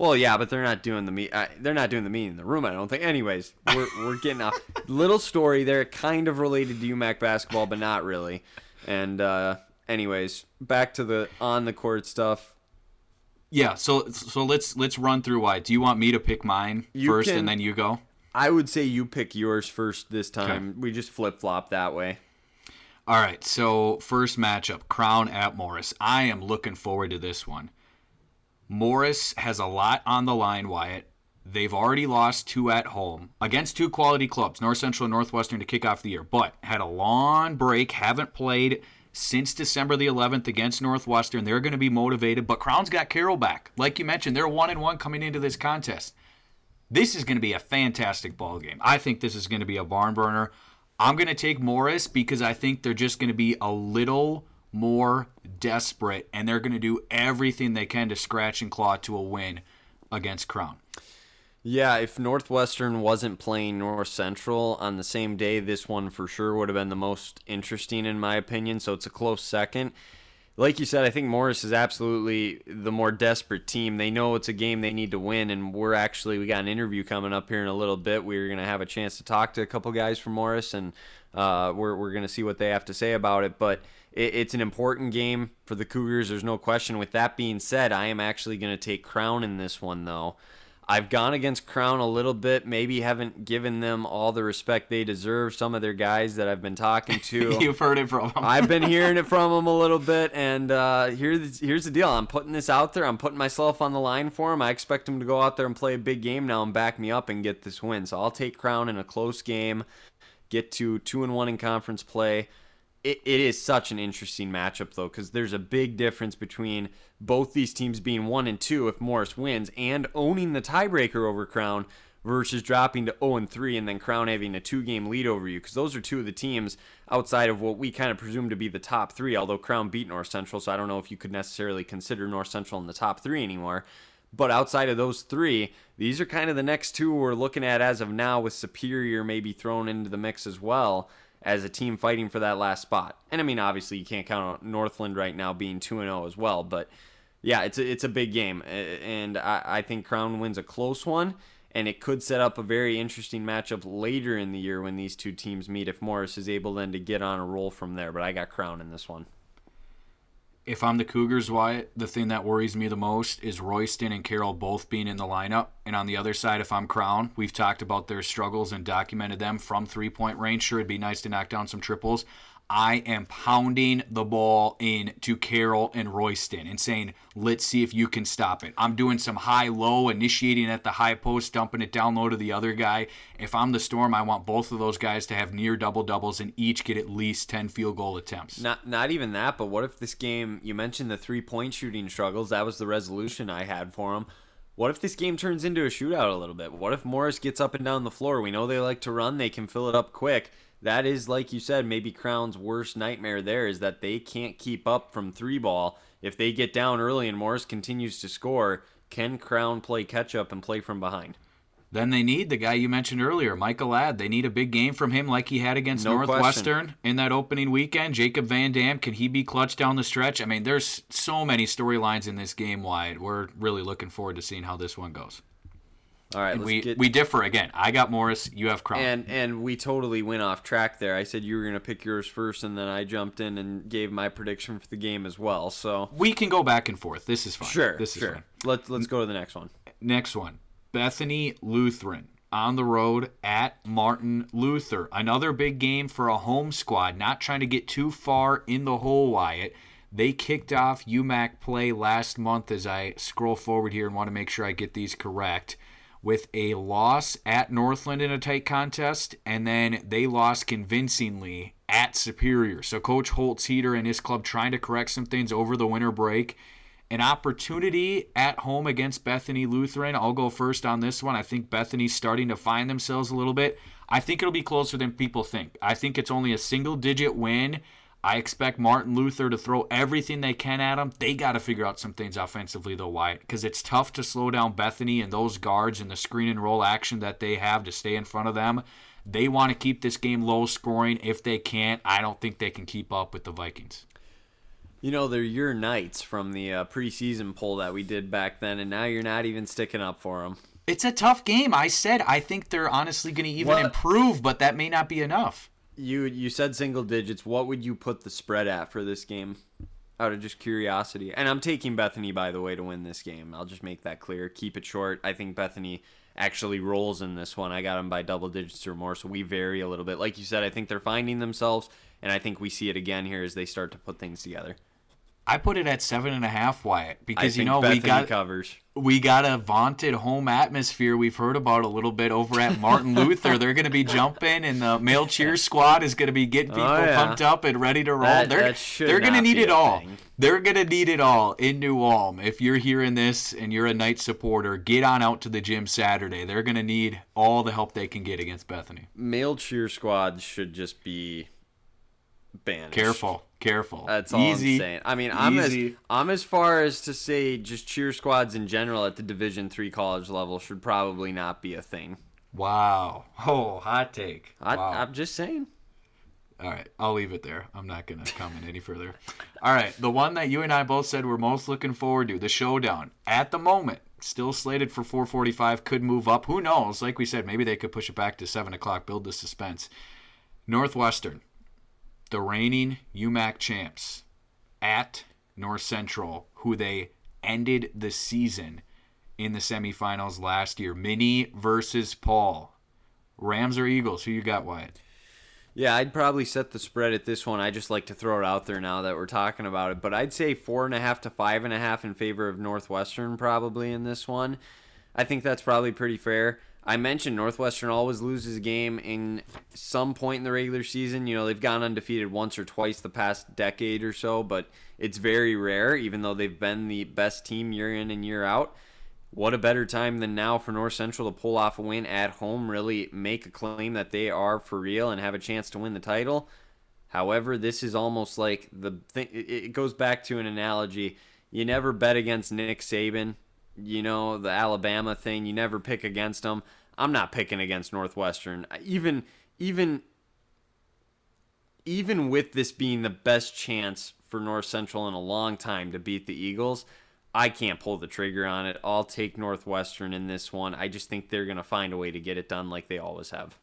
Speaker 3: Well, yeah, but they're not doing the meet. Uh, they're not doing the meeting in the room. I don't think. Anyways, we're we're getting off. Little story there, kind of related to UMAC basketball, but not really. And uh, anyways, back to the on the court stuff.
Speaker 2: Yeah. So so let's let's run through Wyatt. Do you want me to pick mine
Speaker 3: You
Speaker 2: first
Speaker 3: can-
Speaker 2: and then you go?
Speaker 3: I would say you pick yours first this time. We just flip flop that way.
Speaker 2: All right, so first matchup, Crown at Morris. I am looking forward to this one. Morris has a lot on the line, Wyatt. They've already lost two at home against two quality clubs, North Central and Northwestern, to kick off the year, but had a long break, haven't played since December the 11th against Northwestern. They're going to be motivated, but Crown's got Carroll back. Like you mentioned, they're one and one coming into this contest. This is going to be a fantastic ball game. I think this is going to be a barn burner. I'm going to take Morris because I think they're just going to be a little more desperate and they're going to do everything they can to scratch and claw to a win against Crown.
Speaker 3: Yeah, if Northwestern wasn't playing North Central on the same day, this one for sure would have been the most interesting in my opinion. So it's a close second. Like you said, I think Morris is absolutely the more desperate team. They know it's a game they need to win, and we're actually we got an interview coming up here in a little bit. We're gonna have a chance to talk to a couple guys from Morris, and uh, we're we're gonna see what they have to say about it. But it, it's an important game for the Cougars. There's no question. With that being said, I am actually going to take Crown in this one, though. I've gone against Crown a little bit, maybe haven't given them all the respect they deserve. Some of their guys that I've been talking to.
Speaker 2: You've heard it from them.
Speaker 3: I've been hearing it from them a little bit, and uh, here's here's the deal. I'm putting this out there. I'm putting myself on the line for them. I expect them to go out there and play a big game now and back me up and get this win. So I'll take Crown in a close game, get to two and one in conference play. It, it is such an interesting matchup though, because there's a big difference between both these teams being one and two if Morris wins and owning the tiebreaker over Crown versus dropping to 0 and 3 and then Crown having a two game lead over you because those are two of the teams outside of what we kind of presume to be the top three. Although Crown beat North Central, so I don't know if you could necessarily consider North Central in the top three anymore. But outside of those three, these are kind of the next two we're looking at as of now, with Superior maybe thrown into the mix as well as a team fighting for that last spot. And I mean, obviously, you can't count on Northland right now being 2 0 as well, but yeah, it's a, it's a big game. And I, I think Crown wins a close one and it could set up a very interesting matchup later in the year when these two teams meet if Morris is able then to get on a roll from there. But I got Crown in this one.
Speaker 2: If I'm the Cougars, Wyatt, the thing that worries me the most is Royston and Carroll both being in the lineup. And on the other side, if I'm Crown, we've talked about their struggles and documented them from three point range. Sure, it'd be nice to knock down some triples. I am pounding the ball in to Carroll and Royston and saying, let's see if you can stop it. I'm doing some high low, initiating at the high post, dumping it down low to the other guy. If I'm the Storm, I want both of those guys to have near double doubles and each get at least 10 field goal attempts.
Speaker 3: Not not even that, but what if this game? You mentioned the three point shooting struggles. That was the resolution I had for them. What if this game turns into a shootout a little bit? What if Morris gets up and down the floor? We know they like to run. They can fill it up quick. That is, like you said, maybe Crown's worst nightmare. There is that they can't keep up from three ball. If they get down early and Morris continues to score, can Crown play catch up and play from behind?
Speaker 2: Then they need the guy you mentioned earlier, Michael Ladd. They need a big game from him like he had against
Speaker 3: No
Speaker 2: Northwestern in that opening weekend. Jacob Van Dam, can he be clutch down the stretch? I mean, there's so many storylines in this game Wyatt. We're really looking forward to seeing how this one goes.
Speaker 3: All right,
Speaker 2: we
Speaker 3: get,
Speaker 2: we differ again. I got Morris, you have Crown.
Speaker 3: and and we totally went off track there. I said you were gonna pick yours first, and then I jumped in and gave my prediction for the game as well. So
Speaker 2: we can go back and forth. This is fine.
Speaker 3: sure,
Speaker 2: This is
Speaker 3: sure.
Speaker 2: fine.
Speaker 3: Let's let's go to the next one.
Speaker 2: Next one Bethany Lutheran on the road at Martin Luther. Another big game for a home squad, not trying to get too far in the hole, Wyatt. They kicked off UMAC play last month as I scroll forward here and want to make sure I get these correct. With a loss at Northland in a tight contest, and then they lost convincingly at Superior. So Coach Holtz Heater and his club trying to correct some things over the winter break an opportunity at home against Bethany Lutheran. I'll go first on this one. I think Bethany's starting to find themselves a little bit. I think it'll be closer than people think. I think it's only a single digit win. I expect Martin Luther to throw everything they can at them. They got to figure out some things offensively, though, Wyatt, because it's tough to slow down Bethany and those guards and the screen and roll action that they have to stay in front of them. They want to keep this game low scoring. If they can't, I don't think they can keep up with the Vikings.
Speaker 3: You know, they're your Knights from the uh, preseason poll that we did back then, and now you're not even sticking up for them.
Speaker 2: It's a tough game. I said I think they're honestly going to even
Speaker 3: What?
Speaker 2: improve, but that may not be enough.
Speaker 3: You you said single digits. What would you put the spread at for this game? Out of just curiosity, and I'm taking Bethany by the way to win this game. I'll just make that clear. Keep it short. I think Bethany actually rolls in this one. I got them by double digits or more, so we vary a little bit. Like you said, I think they're finding themselves, and I think we see it again here as they start to put things together.
Speaker 2: I put it at seven and a half, Wyatt, because you know
Speaker 3: Bethany
Speaker 2: we got
Speaker 3: covers.
Speaker 2: we got a vaunted home atmosphere we've heard about a little bit over at Martin Luther. They're going to be jumping, and the male cheer squad is going to be getting oh, people
Speaker 3: Oh, yeah.
Speaker 2: pumped up and ready to roll.
Speaker 3: That-
Speaker 2: they're
Speaker 3: that
Speaker 2: they're going to need it all.
Speaker 3: thing.
Speaker 2: They're going to need it all in New Ulm. If you're hearing this and you're a Knight supporter, get on out to the gym Saturday. They're going to need all the help they can get against Bethany.
Speaker 3: Male cheer squads should just be banished.
Speaker 2: Careful, careful.
Speaker 3: That's all
Speaker 2: Easy.
Speaker 3: I'm saying. I mean, I'm
Speaker 2: Easy.
Speaker 3: as I'm as far as to say just cheer squads in general at the Division three college level should probably not be a thing.
Speaker 2: Wow. Oh, hot take.
Speaker 3: I,
Speaker 2: wow.
Speaker 3: I'm just saying.
Speaker 2: All right, I'll leave it there. I'm not going to comment any further. All right, the one that you and I both said we're most looking forward to, the showdown. At the moment, still slated for 4:45, could move up. Who knows? Like we said, maybe they could push it back to seven o'clock. Build the suspense. Northwestern the reigning UMAC champs at North Central, who they ended the season in the semifinals last year. Mini versus Paul. Rams or Eagles? Who you got, Wyatt?
Speaker 3: Yeah, I'd probably set the spread at this one. I just like to throw it out there now that we're talking about it. But I'd say four and a half to five and a half in favor of Northwestern probably in this one. I think that's probably pretty fair. I mentioned Northwestern always loses a game in some point in the regular season. You know, they've gone undefeated once or twice the past decade or so, but it's very rare, even though they've been the best team year in and year out. What a better time than now for North Central to pull off a win at home, really make a claim that they are for real and have a chance to win the title. However, this is almost like the thing. It goes back to an analogy. You never bet against Nick Saban. You know the Alabama thing. You never pick against them. I'm not picking against Northwestern. Even even even with this being the best chance for North Central in a long time to beat the Eagles, I can't pull the trigger on it. I'll take Northwestern in this one. I just think they're going to find a way to get it done like they always have.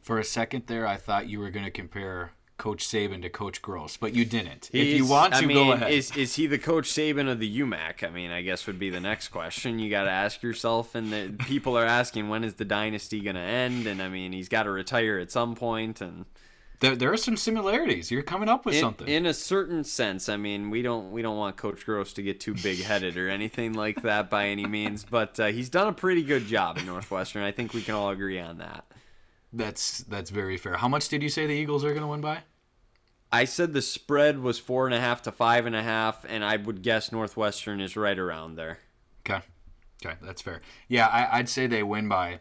Speaker 2: For a second there, I thought you were going to compare Coach Saban to Coach Grosz, but you didn't. if you want to,
Speaker 3: I mean,
Speaker 2: go ahead.
Speaker 3: Is is he the coach Saban of the UMAC? I mean, I guess would be the next question you got to ask yourself. And the, people are asking when is the dynasty going to end? And I mean, he's got to retire at some point. And
Speaker 2: there, there are some similarities. You're coming up with
Speaker 3: in,
Speaker 2: something.
Speaker 3: in a certain sense, I mean, we don't we don't want Coach Grosz to get too big headed or anything like that by any means. But uh, he's done a pretty good job at Northwestern. I think we can all agree on that.
Speaker 2: That's that's very fair. How much did you say the Eagles are going to win by?
Speaker 3: I said the spread was four and a half to five and a half, and I would guess Northwestern is right around there.
Speaker 2: Okay. Okay, that's fair. Yeah, I, I'd say they win by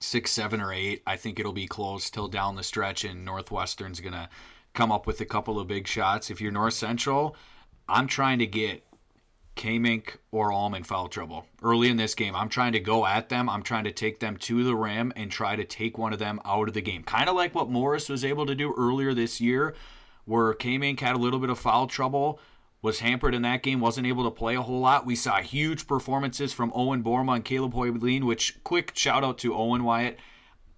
Speaker 2: six, seven, or eight. I think it'll be close till down the stretch, and Northwestern's gonna come up with a couple of big shots. If you're North Central, I'm trying to get K-Mink or Alm in foul trouble early in this game. I'm trying to go at them. I'm trying to take them to the rim and try to take one of them out of the game. Kind of like what Morris was able to do earlier this year, where K-Mink had a little bit of foul trouble, was hampered in that game, wasn't able to play a whole lot. We saw huge performances from Owen Borma and Caleb Hoybein, which quick shout out to Owen Wyatt.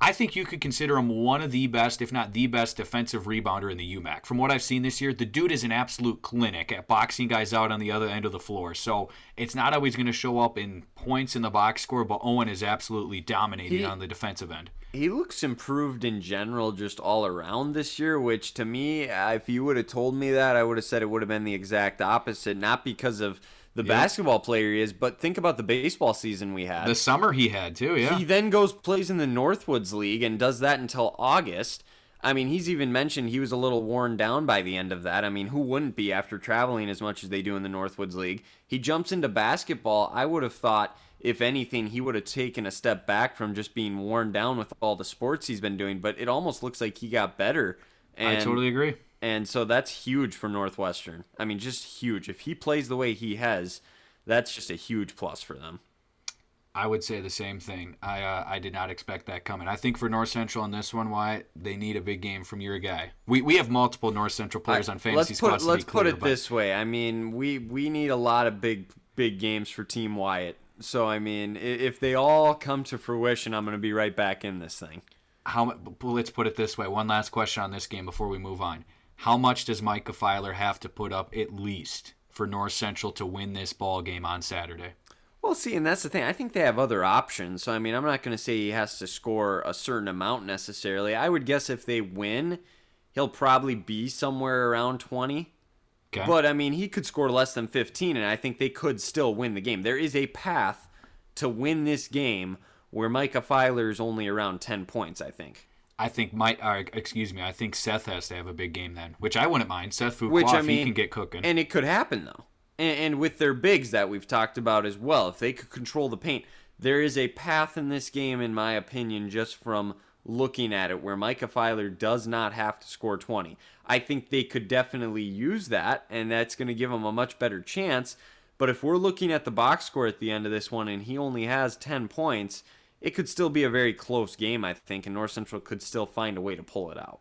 Speaker 2: I think you could consider him one of the best, if not the best, defensive rebounder in the UMAC. From what I've seen this year, the dude is an absolute clinic at boxing guys out on the other end of the floor. So it's not always going to show up in points in the box score, but Owen is absolutely dominating
Speaker 3: He-
Speaker 2: on the defensive end.
Speaker 3: He looks improved in general, just all around this year. Which to me, if you would have told me that, I would have said it would have been the exact opposite. Not because of the basketball player he is, but think about the baseball season we had.
Speaker 2: The summer he had, too, yeah.
Speaker 3: He then goes plays in the Northwoods League and does that until August. I mean, he's even mentioned he was a little worn down by the end of that. I mean, who wouldn't be after traveling as much as they do in the Northwoods League? He jumps into basketball. I would have thought, if anything, he would have taken a step back from just being worn down with all the sports he's been doing. But it almost looks like he got better. And,
Speaker 2: I totally agree.
Speaker 3: And so that's huge for Northwestern. I mean, just huge. If he plays the way he has, that's just a huge plus for them.
Speaker 2: I would say the same thing. I uh, I did not expect that coming. I think for North Central in this one, Wyatt they need a big game from your guy. We we have multiple North Central players on fantasy
Speaker 3: let's put,
Speaker 2: squads.
Speaker 3: let's
Speaker 2: be
Speaker 3: put it
Speaker 2: but
Speaker 3: this way. I mean, we we need a lot of big big games for Team Wyatt. So I mean, if they all come to fruition, I'm going to be right back in this thing.
Speaker 2: How let's put it this way. One last question on this game before we move on. How much does Micah Filer have to put up at least for North Central to win this ball game on Saturday?
Speaker 3: Well, see, and that's the thing. I think they have other options. So I mean, I'm not going to say he has to score a certain amount necessarily. I would guess if they win, he'll probably be somewhere around 20.
Speaker 2: Okay.
Speaker 3: But I mean, he could score less than 15, and I think they could still win the game. There is a path to win this game where Micah Filer is only around 10 points. I think.
Speaker 2: I think Mike, or uh, excuse me, I think Seth has to have a big game then, which I wouldn't mind. Seth Fuqua,
Speaker 3: Which I
Speaker 2: if
Speaker 3: mean,
Speaker 2: he can get cooking.
Speaker 3: and it could happen though. And, and with their bigs that we've talked about as well, if they could control the paint, there is a path in this game, in my opinion, just from looking at it, where Micah Filer does not have to score 20. I think they could definitely use that, and that's going to give them a much better chance. But if we're looking at the box score at the end of this one, and he only has 10 points, it could still be a very close game, I think, and North Central could still find a way to pull it out.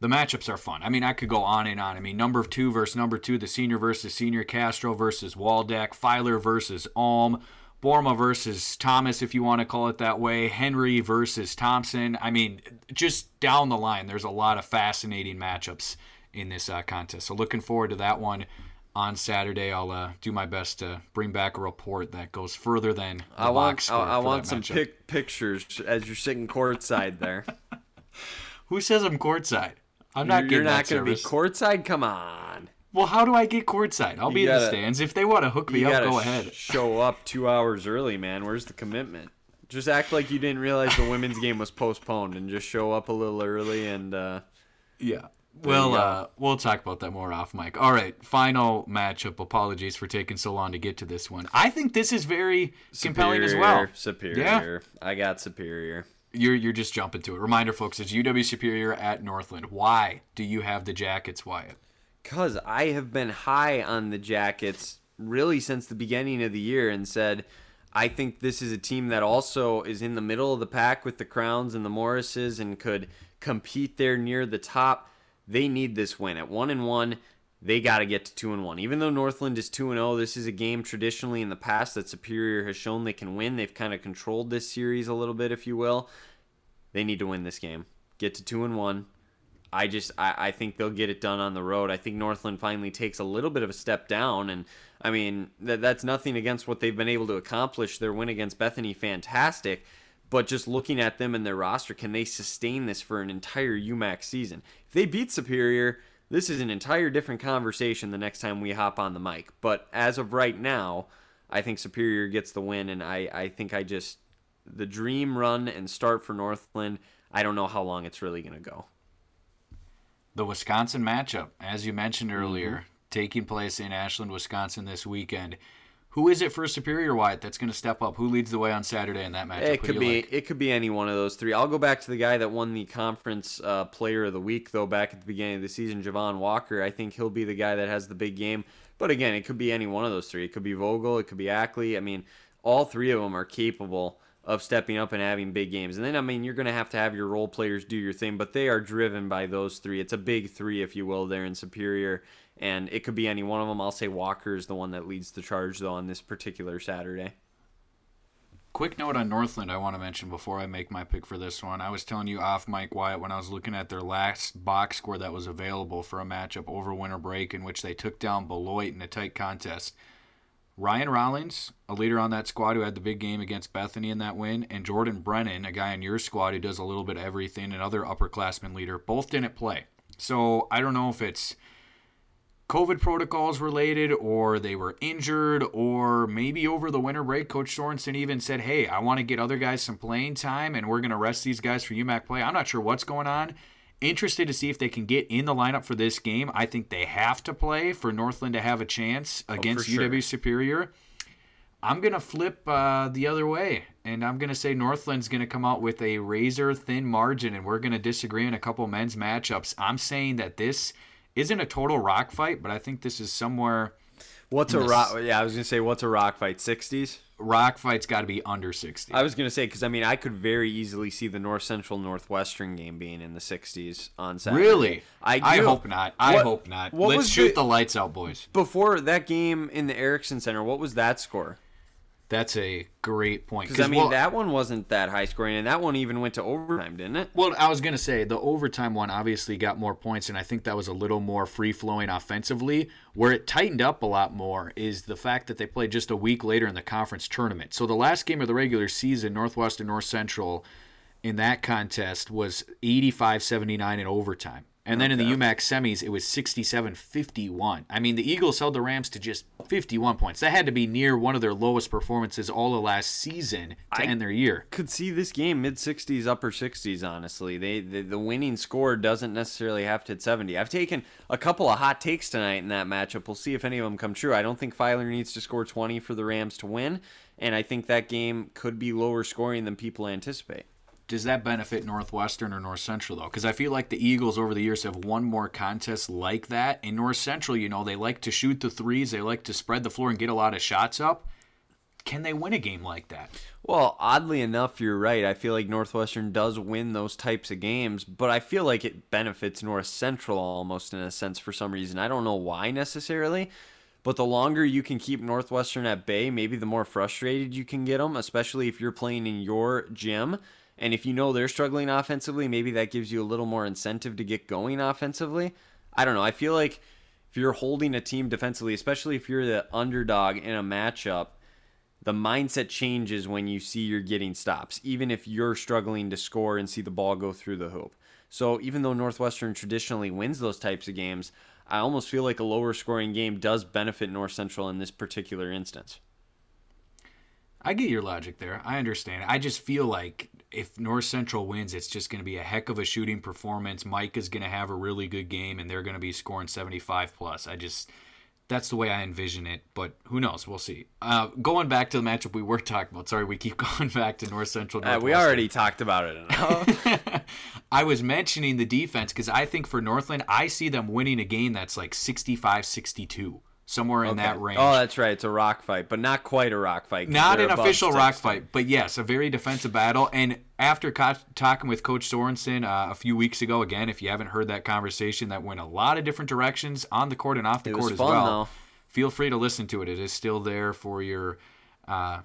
Speaker 2: the matchups are fun. I mean, I could go on and on. I mean, number two versus number two, the senior versus senior, Castro versus Waldeck, Filer versus Alm, Borma versus Thomas, if you want to call it that way. Henry versus Thompson. I mean, just down the line, there's a lot of fascinating matchups in this uh, contest. So looking forward to that one on Saturday. I'll uh, do my best to bring back a report that goes further than the
Speaker 3: I want
Speaker 2: box
Speaker 3: I,
Speaker 2: score
Speaker 3: I want some pic- pictures as you're sitting courtside there.
Speaker 2: Who says I'm courtside? I'm not
Speaker 3: you're
Speaker 2: getting
Speaker 3: not going to be courtside. Come on.
Speaker 2: well, how do I get courtside? I'll
Speaker 3: You
Speaker 2: be in the stands. If they want to hook me up, go ahead.
Speaker 3: show up two hours early, man. Where's the commitment? Just act like you didn't realize the women's game was postponed, and just show up a little early. And uh,
Speaker 2: Yeah. Well,
Speaker 3: you go.
Speaker 2: uh, we'll talk about that more off mic. All right, final matchup. Apologies for taking so long to get to this one. I think this is very compelling as well.
Speaker 3: Superior.
Speaker 2: Yeah.
Speaker 3: Superior. I got superior.
Speaker 2: You're you're just jumping to it. Reminder, folks, it's UW Superior at Northland. Why do you have the Jackets, Wyatt?
Speaker 3: Cause I have been high on the Jackets really since the beginning of the year, and said I think this is a team that also is in the middle of the pack with the Crowns and the Morrises, and could compete there near the top. They need this win at one and one. They got to get to two and one. Even though Northland is two and zero, this is a game traditionally in the past that Superior has shown they can win. They've kind of controlled this series a little bit, if you will. They need to win this game. Get to two and one. I just I, I think they'll get it done on the road. I think Northland finally takes a little bit of a step down, and I mean that that's nothing against what they've been able to accomplish. Their win against Bethany, fantastic, but just looking at them and their roster, can they sustain this for an entire UMAC season? If they beat Superior, this is an entire different conversation the next time we hop on the mic. But as of right now, I think Superior gets the win, and I I think I just the dream run and start for Northland. I don't know how long it's really going to go.
Speaker 2: The Wisconsin matchup, as you mentioned
Speaker 3: Mm-hmm.
Speaker 2: earlier, taking place in Ashland, Wisconsin this weekend. Who is it for Superior Wyatt that's going to step up? Who leads the way on Saturday in that matchup?
Speaker 3: It could be
Speaker 2: like?
Speaker 3: it could be any one of those three. I'll go back to the guy that won the conference uh, player of the week though back at the beginning of the season, Javon Walker. I think he'll be the guy that has the big game. But again, it could be any one of those three. It could be Vogel, it could be Ackley. I mean, all three of them are capable of stepping up and having big games. And then I mean, you're going to have to have your role players do your thing, but they are driven by those three. It's a big three, if you will, there in Superior. And it could be any one of them. I'll say Walker is the one that leads the charge though on this particular Saturday.
Speaker 2: Quick note on Northland I want to mention before I make my pick for this one. I was telling you off mic Wyatt when I was looking at their last box score that was available for a matchup over winter break in which they took down Beloit in a tight contest. Ryan Rollins, a leader on that squad who had the big game against Bethany in that win, and Jordan Brennan, a guy on your squad who does a little bit of everything, another upperclassman leader, both didn't play. So I don't know if it's COVID protocols related, or they were injured, or maybe over the winter break, Coach Sorensen even said, Hey, I want to get other guys some playing time, and we're going to rest these guys for UMAC play. I'm not sure what's going on. Interested to see if they can get in the lineup for this game. I think they have to play for Northland to have a chance against
Speaker 3: sure.
Speaker 2: UW Superior. I'm going to flip uh, the other way, and I'm going to say Northland's going to come out with a razor thin margin, and we're going to disagree in a couple men's matchups. I'm saying that this isn't a total rock fight, but I think this is somewhere.
Speaker 3: What's a rock? Yeah, I was gonna say what's a rock fight? Sixties.
Speaker 2: Rock fight's got to be under 60.
Speaker 3: I was gonna say because I mean I could very easily see the North Central Northwestern game being in the sixties on Saturday.
Speaker 2: really?
Speaker 3: I do.
Speaker 2: hope not. I
Speaker 3: What-
Speaker 2: hope not.
Speaker 3: what
Speaker 2: Let's shoot
Speaker 3: the-
Speaker 2: the lights out, boys.
Speaker 3: Before that game in the Erickson Center, what was that score?
Speaker 2: That's a great point.
Speaker 3: Because I mean
Speaker 2: well,
Speaker 3: that one wasn't that high scoring, and that one even went to overtime, didn't it?
Speaker 2: Well, I was going to say the overtime one obviously got more points, and I think that was a little more free flowing offensively. Where it tightened up a lot more is the fact that they played just a week later in the conference tournament. So the last game of the regular season, Northwest and North Central in that contest was 85 79 in overtime. And then in the UMAC semis, it was 67 51. I mean, the Eagles held the Rams to just 51 points. That had to be near one of their lowest performances all of last season to
Speaker 3: I-
Speaker 2: end their year.
Speaker 3: Could see this game mid sixties, upper sixties. Honestly, they the, the winning score doesn't necessarily have to hit seventy. I've taken a couple of hot takes tonight in that matchup. We'll see if any of them come true. I don't think Filer needs to score twenty for the Rams to win, and I think that game could be lower scoring than people anticipate.
Speaker 2: Does that benefit Northwestern or North Central though? Because I feel like the Eagles over the years have won more contests like that. In North Central, you know, they like to shoot the threes, they like to spread the floor and get a lot of shots up. Can they win a game like that?
Speaker 3: Well, oddly enough, you're right. I feel like Northwestern does win those types of games, but I feel like it benefits North Central almost in a sense for some reason. I don't know why necessarily, But the longer you can keep Northwestern at bay, maybe the more frustrated you can get them, especially if you're playing in your gym. And if you know they're struggling offensively, maybe that gives you a little more incentive to get going offensively. I don't know. I feel like if you're holding a team defensively, especially if you're the underdog in a matchup, the mindset changes when you see you're getting stops, even if you're struggling to score and see the ball go through the hoop. So even though Northwestern traditionally wins those types of games, I almost feel like a lower scoring game does benefit North Central in this particular instance.
Speaker 2: I get your logic there. I understand. I just feel like if North Central wins, it's just going to be a heck of a shooting performance. Mike is going to have a really good game, and they're going to be scoring 75 plus. I just that's the way I envision it, but who knows? We'll see. Uh, going back to the matchup we were talking about. Sorry, we keep going back to North Central.
Speaker 3: Uh, we already talked about it enough.
Speaker 2: I was mentioning the defense because I think for Northland, I see them winning a game that's like 65 62, somewhere in that range.
Speaker 3: Oh, that's right. It's a rock fight, but not quite a rock fight.
Speaker 2: Not an official rock fight, but yes, a very defensive battle. And after co- talking with Coach Sorensen uh, a few weeks ago, again, if you haven't heard that conversation, that went a lot of different directions on the court and off the
Speaker 3: It
Speaker 2: court
Speaker 3: was
Speaker 2: as
Speaker 3: fun,
Speaker 2: well.
Speaker 3: though.
Speaker 2: Feel free to listen to it. It is still there for your uh,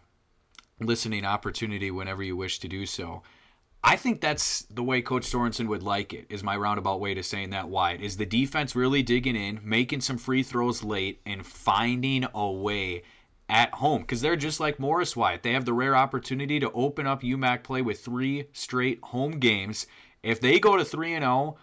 Speaker 2: listening opportunity whenever you wish to do so. I think that's the way Coach Sorensen would like it. Is my roundabout way to saying that Wyatt is the defense really digging in, making some free throws late, and finding a way at home because they're just like Morris Wyatt. They have the rare opportunity to open up UMAC play with three straight home games. If they go to three and zero.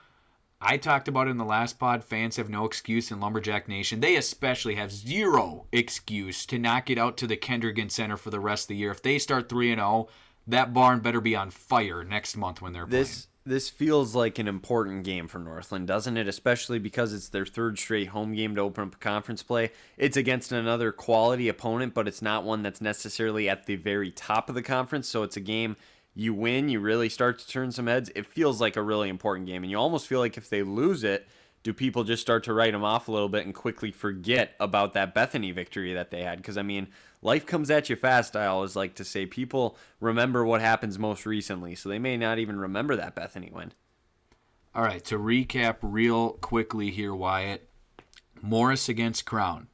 Speaker 2: I talked about it in the last pod. Fans have no excuse in Lumberjack Nation. They especially have zero excuse to knock it out to the Kendrigan Center for the rest of the year. If they start 3 and 0, that barn better be on fire next month when they're
Speaker 3: This this feels like an important game for Northland, doesn't it? Especially because it's their third straight home game to open up conference play. It's against another quality opponent, but it's not one that's necessarily at the very top of the conference. So it's a game you win, you really start to turn some heads. It feels like a really important game, and you almost feel like if they lose it, do people just start to write them off a little bit and quickly forget about that Bethany victory that they had? Because I mean, life comes at you fast. I always like to say people remember what happens most recently, so they may not even remember that Bethany win.
Speaker 2: All right, to recap real quickly here, Wyatt. Morris against Crown.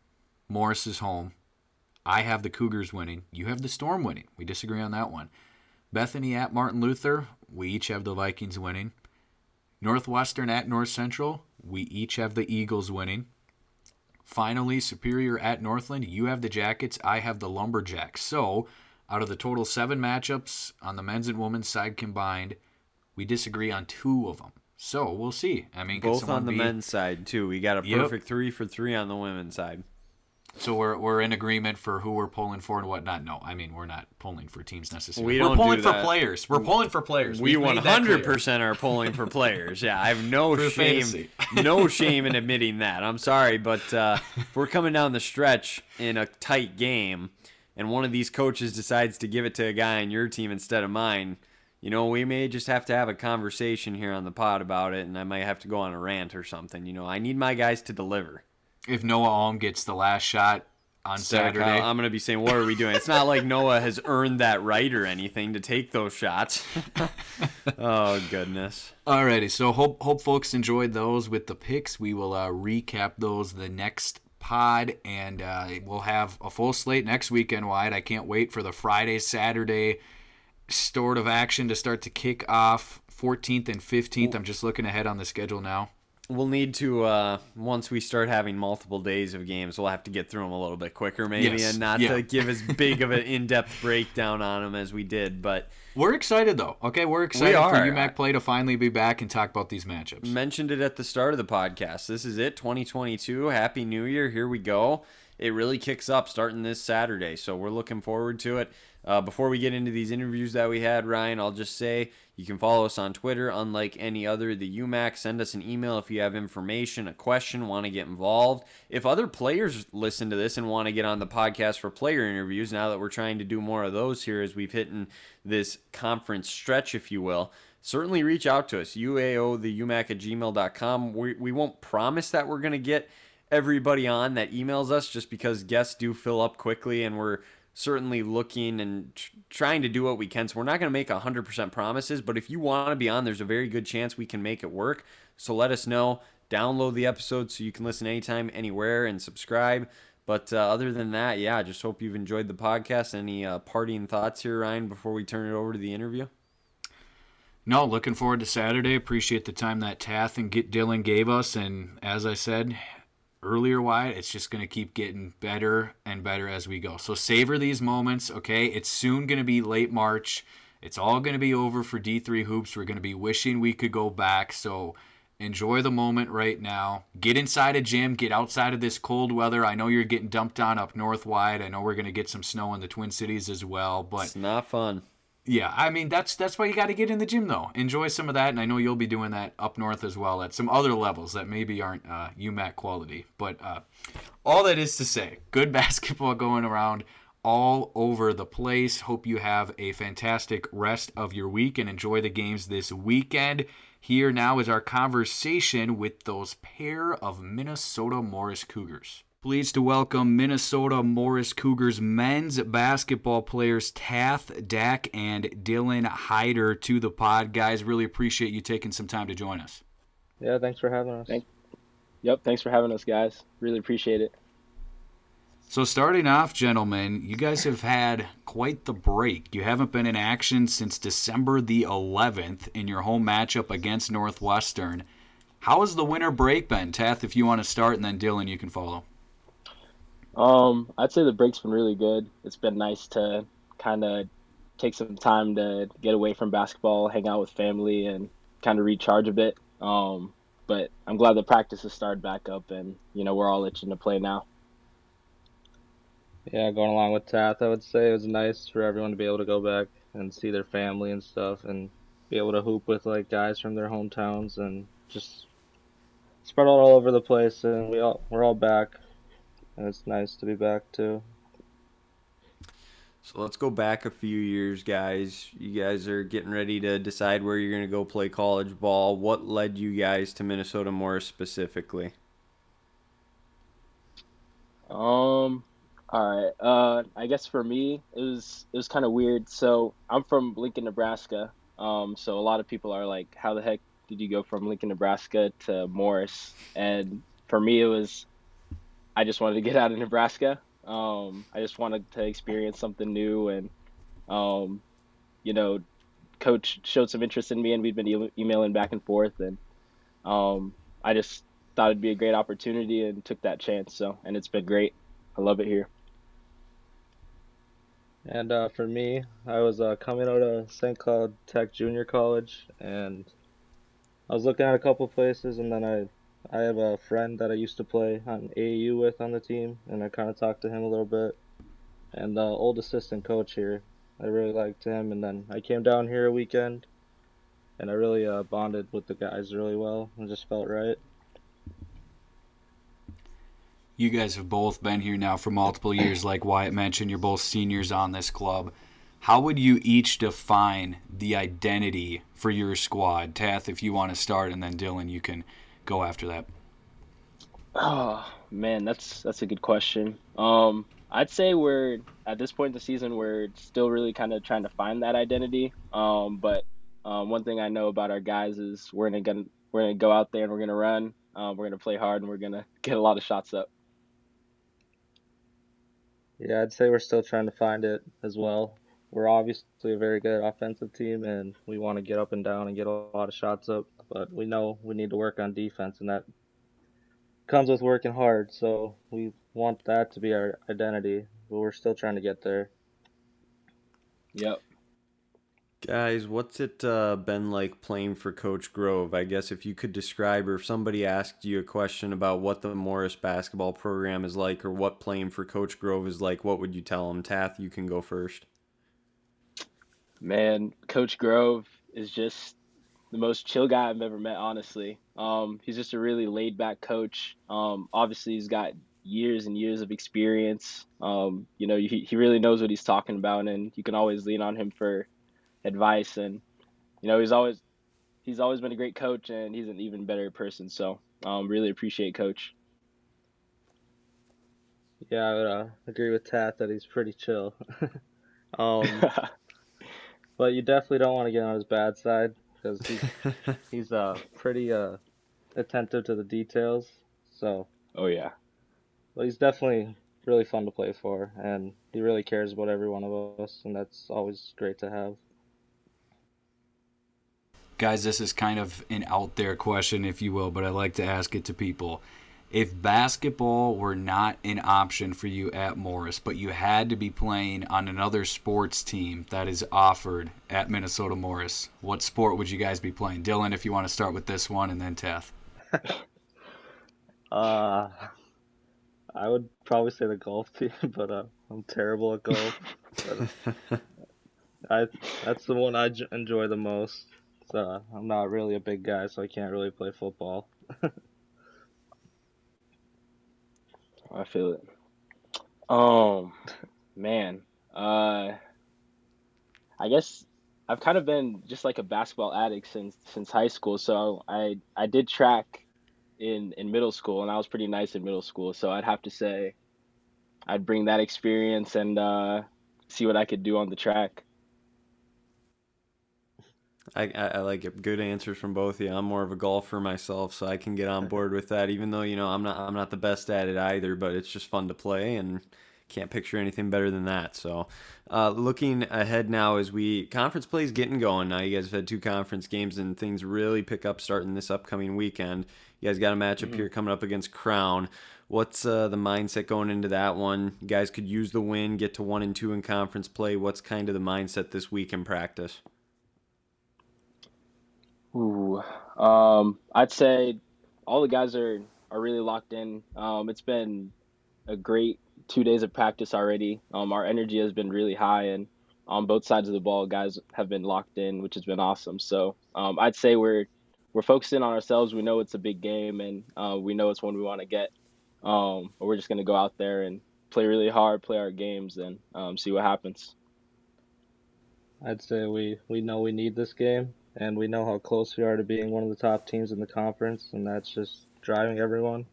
Speaker 2: Morris is home. I have the Cougars winning. You have the Storm winning. We disagree on that one. Bethany at Martin Luther. We each have the Vikings winning. Northwestern at North Central. We each have the Eagles winning. Finally, Superior at Northland. You have the Jackets. I have the Lumberjacks. So, out of the total seven matchups on the men's and women's side combined, we disagree on two of them. So we'll see. I mean,
Speaker 3: Both on the
Speaker 2: be-
Speaker 3: men's side too. We got a
Speaker 2: Yep.
Speaker 3: perfect three for three on the women's side.
Speaker 2: So we're we're in agreement for who we're pulling for and whatnot. No, I mean we're not pulling for teams necessarily.
Speaker 3: We
Speaker 2: are
Speaker 3: don't
Speaker 2: pulling
Speaker 3: do
Speaker 2: for
Speaker 3: that.
Speaker 2: players. We're pulling for players.
Speaker 3: We
Speaker 2: We've made
Speaker 3: one
Speaker 2: that clear.
Speaker 3: hundred percent are pulling for players. Yeah, I have no
Speaker 2: For
Speaker 3: shame, no shame in admitting that. I'm sorry, but uh, if we're coming down the stretch in a tight game, and one of these coaches decides to give it to a guy on your team instead of mine, you know, we may just have to have a conversation here on the pod about it, and I might have to go on a rant or something. You know, I need my guys to deliver.
Speaker 2: If Noah Alm gets the last shot on Saturday,
Speaker 3: I'm going to be saying, what are we doing? It's not like Noah has earned that right or anything to take those shots. oh, goodness.
Speaker 2: Alrighty, so hope hope folks enjoyed those with the picks. We will uh, recap those the next pod, and uh, we'll have a full slate next weekend. Wyatt, I can't wait for the Friday Saturday sort of action to start to kick off. 14th and 15th. I'm just looking ahead on the schedule now.
Speaker 3: We'll need to uh, once we start having multiple days of games, we'll have to get through them a little bit quicker, maybe,
Speaker 2: Yes,
Speaker 3: and not
Speaker 2: yeah.
Speaker 3: to give as big of an in-depth breakdown on them as we did. But
Speaker 2: We're excited though. Okay, we're excited
Speaker 3: are.
Speaker 2: for UMAC play to finally be back and talk about these matchups.
Speaker 3: mentioned it at the start of the podcast. This is it, 2022. Happy New Year. Here we go. It really kicks up starting this Saturday, so we're looking forward to it. Uh, before we get into these interviews that we had, Ryan, I'll just say you can follow us on Twitter, unlike any other. The UMAC, send us an email if you have information, a question, want to get involved. If other players listen to this and want to get on the podcast for player interviews, now that we're trying to do more of those here as we've hit in this conference stretch, if you will, certainly reach out to us. UAO, the UMAC at gmail.com. We, we won't promise that we're going to get everybody on that emails us just because guests do fill up quickly and we're certainly looking and tr- trying to do what we can. So we're not going to make 100% promises, but if you want to be on, there's a very good chance we can make it work. So let us know. Download the episode so you can listen anytime, anywhere, and subscribe. But uh, other than that, yeah, just hope you've enjoyed the podcast. Any uh, parting thoughts here, Ryan, before we turn it over to the interview?
Speaker 2: No, looking forward to Saturday. Appreciate the time that Tath and Dillon gave us, and as I said earlier, Wyatt. it's just going to keep getting better and better as we go. So savor these moments, okay? It's soon going to be late March. It's all going to be over for D3 hoops. We're going to be wishing we could go back. So enjoy the moment right now. Get inside a gym. Get outside of this cold weather. I know you're getting dumped on up north Wyatt. I know we're going to get some snow in the Twin Cities as well, but
Speaker 3: It's not fun.
Speaker 2: Yeah, I mean that's that's why you got to get in the gym though. Enjoy some of that, and I know you'll be doing that up north as well at some other levels that maybe aren't uh, UMAC quality. But uh, all that is to say, good basketball going around all over the place. Hope you have a fantastic rest of your week and enjoy the games this weekend. Here now is our conversation with those pair of Minnesota Morris Cougars. Pleased to welcome Minnesota Morris Cougars men's basketball players Tath, Dak, and Dillon Haider to the pod. Guys, really appreciate you taking some time to join us.
Speaker 4: Yeah, thanks for having us.
Speaker 5: Thank- Yep, thanks for having us, guys. Really appreciate it.
Speaker 2: So, starting off, gentlemen, you guys have had quite the break. You haven't been in action since December the 11th in your home matchup against Northwestern. How has the winter break been? Tath, if you want to start, and then Dillon, you can follow.
Speaker 5: Um, I'd say the break's been really good. It's been nice to kind of take some time to get away from basketball, hang out with family, and kind of recharge a bit. Um, but I'm glad the practice has started back up, and you know we're all itching to play now.
Speaker 4: Yeah, going along with Tath, I would say it was nice for everyone to be able to go back and see their family and stuff, and be able to hoop with like guys from their hometowns and just spread all over the place. And we all we're all back, and it's nice to be back too.
Speaker 3: So let's go back a few years, guys. You guys are getting ready to decide where you're going to go play college ball. What led you guys to Minnesota Morris specifically?
Speaker 5: Um, all right. Uh, I guess for me, it was it was kind of weird. So I'm from Lincoln, Nebraska. Um, so a lot of people are like, "How the heck did you go from Lincoln, Nebraska to Morris?" And for me, it was, I just wanted to get out of Nebraska. Um, I just wanted to experience something new, and um, you know, coach showed some interest in me, and we'd been e- emailing back and forth, and um, I just thought it'd be a great opportunity and took that chance. So, and it's been great. I love it here.
Speaker 4: And uh, for me, I was uh, coming out of St. Cloud Tech Junior College, and I was looking at a couple places, and then I, I have a friend that I used to play on AAU with on the team, and I kind of talked to him a little bit. And the old assistant coach here, I really liked him, and then I came down here a weekend, and I really uh, bonded with the guys really well. It just felt right.
Speaker 2: You guys have both been here now for multiple years, like Wyatt mentioned. You're both seniors on this club. How would you each define the identity for your squad? Tath, if you want to start, and then Dillon, you can go after that.
Speaker 5: Oh man, that's that's a good question. Um, I'd say we're at this point in the season we're still really kind of trying to find that identity. Um, but um, one thing I know about our guys is we're gonna gonna we're gonna go out there and we're gonna run. Um, we're gonna play hard and we're gonna get a lot of shots up.
Speaker 4: Yeah, I'd say we're still trying to find it as well. We're obviously a very good offensive team, and we want to get up and down and get a lot of shots up. But we know we need to work on defense, and that comes with working hard. So we want that to be our identity, but we're still trying to get there.
Speaker 5: Yep.
Speaker 3: Guys, what's it uh, been like playing for Coach Grove? I guess if you could describe, or if somebody asked you a question about what the Morris basketball program is like, or what playing for Coach Grove is like, what would you tell them? Tath, you can go first.
Speaker 5: Man, Coach Grove is just the most chill guy I've ever met, honestly. Um, he's just a really laid back coach. Um, obviously, he's got years and years of experience. Um, you know, he, he really knows what he's talking about, and you can always lean on him for advice. And, you know, he's always he's always been a great coach, and he's an even better person. So, um, really appreciate Coach.
Speaker 4: Yeah, I would uh, agree with Tath that he's pretty chill. um, but you definitely don't want to get on his bad side because he's he's uh pretty uh attentive to the details. So,
Speaker 5: oh, yeah.
Speaker 4: but he's definitely really fun to play for, and he really cares about every one of us, and that's always great to have.
Speaker 2: Guys, this is kind of an out there question, if you will, but I like to ask it to people. If basketball were not an option for you at Morris, but you had to be playing on another sports team that is offered at Minnesota Morris, what sport would you guys be playing? Dillon, if you want to start with this one, and then Tath.
Speaker 4: Uh, I would probably say the golf team, but uh, I'm terrible at golf. But I that's the one I j- enjoy the most. So I'm not really a big guy, so I can't really play football.
Speaker 5: I feel it. Um, man, uh, I guess I've kind of been just like a basketball addict since since high school. So I I did track in in middle school, and I was pretty nice in middle school. So I'd have to say I'd bring that experience and uh, see what I could do on the track.
Speaker 3: I, I, I like it. Good answers from both of you. I'm more of a golfer myself, so I can get on board with that. Even though you know I'm not I'm not the best at it either, but it's just fun to play and can't picture anything better than that. So, uh, looking ahead now as we conference play is getting going. Now you guys have had two conference games and things really pick up starting this upcoming weekend. You guys got a matchup here coming up against Crown. What's uh, the mindset going into that one? You guys could use the win, get to one and two in conference play. What's kind of the mindset this week in practice?
Speaker 5: Ooh, um, I'd say all the guys are are really locked in. Um, it's been a great two days of practice already. Um, our energy has been really high, and on both sides of the ball, guys have been locked in, which has been awesome. So um, I'd say we're we're focusing on ourselves. We know it's a big game, and uh, we know it's one we want to get. Um, but we're just gonna go out there and play really hard, play our games, and um, see what happens.
Speaker 4: I'd say we we know we need this game, and we know how close we are to being one of the top teams in the conference, and that's just driving everyone.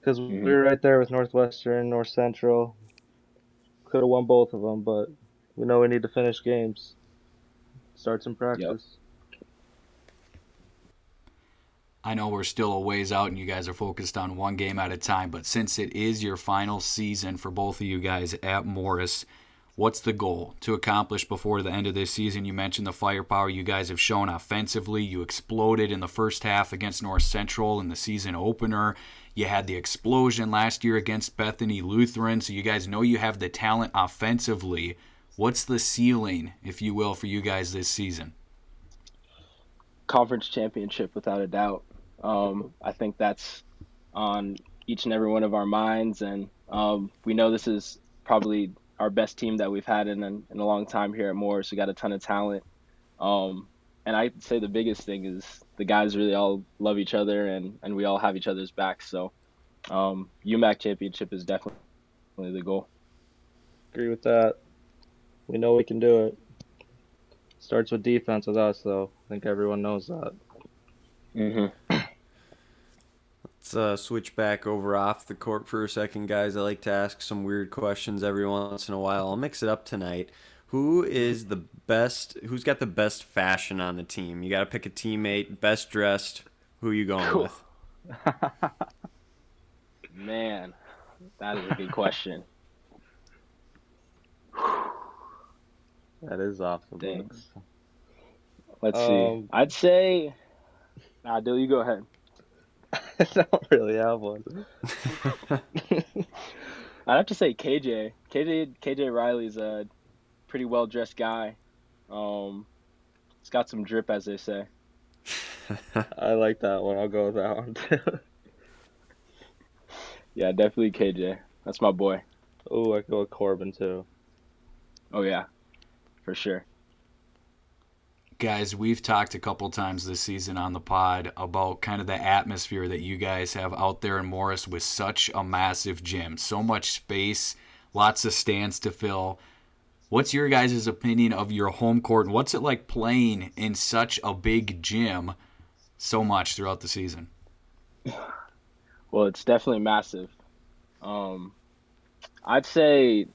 Speaker 4: Because we
Speaker 5: Mhm.
Speaker 4: were right there with Northwestern, North Central. Could have won both of them, but we know we need to finish games. Start some practice. Yep.
Speaker 2: I know we're still a ways out and you guys are focused on one game at a time, but since it is your final season for both of you guys at Morris, what's the goal to accomplish before the end of this season? You mentioned the firepower you guys have shown offensively. You exploded in the first half against North Central in the season opener. You had the explosion last year against Bethany Lutheran, so you guys know you have the talent offensively. What's the ceiling, if you will, for you guys this season?
Speaker 5: conference championship without a doubt. Um, I think that's on each and every one of our minds, and um, we know this is probably our best team that we've had in in, in a long time here at Morris. We got a ton of talent, um, and I'd say the biggest thing is the guys really all love each other, and and we all have each other's backs. So, um, UMAC championship is definitely the goal.
Speaker 4: Agree with that. We know we can do it. Starts with defense with us, though. I think everyone knows that.
Speaker 5: Mm-hmm.
Speaker 3: Let's uh, switch back over off the court for a second, guys. I like to ask some weird questions every once in a while. I'll mix it up tonight. Who is the best? Who's got the best fashion on the team? You got to pick a teammate, best dressed. Who you going with?
Speaker 5: Man, that is a good question.
Speaker 4: That is off the
Speaker 5: Dang.
Speaker 4: books.
Speaker 5: Let's see.
Speaker 4: Um,
Speaker 5: I'd say. Nah, Dill, you go ahead.
Speaker 4: I don't really have one.
Speaker 5: I'd have to say KJ. KJ KJ Riley's a pretty well dressed guy. Um, he's got some drip, as they say.
Speaker 4: I like that one. I'll go with that one too.
Speaker 5: Yeah, definitely KJ. That's my boy.
Speaker 4: oh, I go with Corbin too.
Speaker 5: Oh yeah, for sure.
Speaker 2: Guys, we've talked a couple times this season on the pod about kind of the atmosphere that you guys have out there in Morris with such a massive gym, so much space, lots of stands to fill. What's your guys' opinion of your home court and what's it like playing in such a big gym so much throughout the season?
Speaker 5: Well, it's definitely massive. Um, I'd say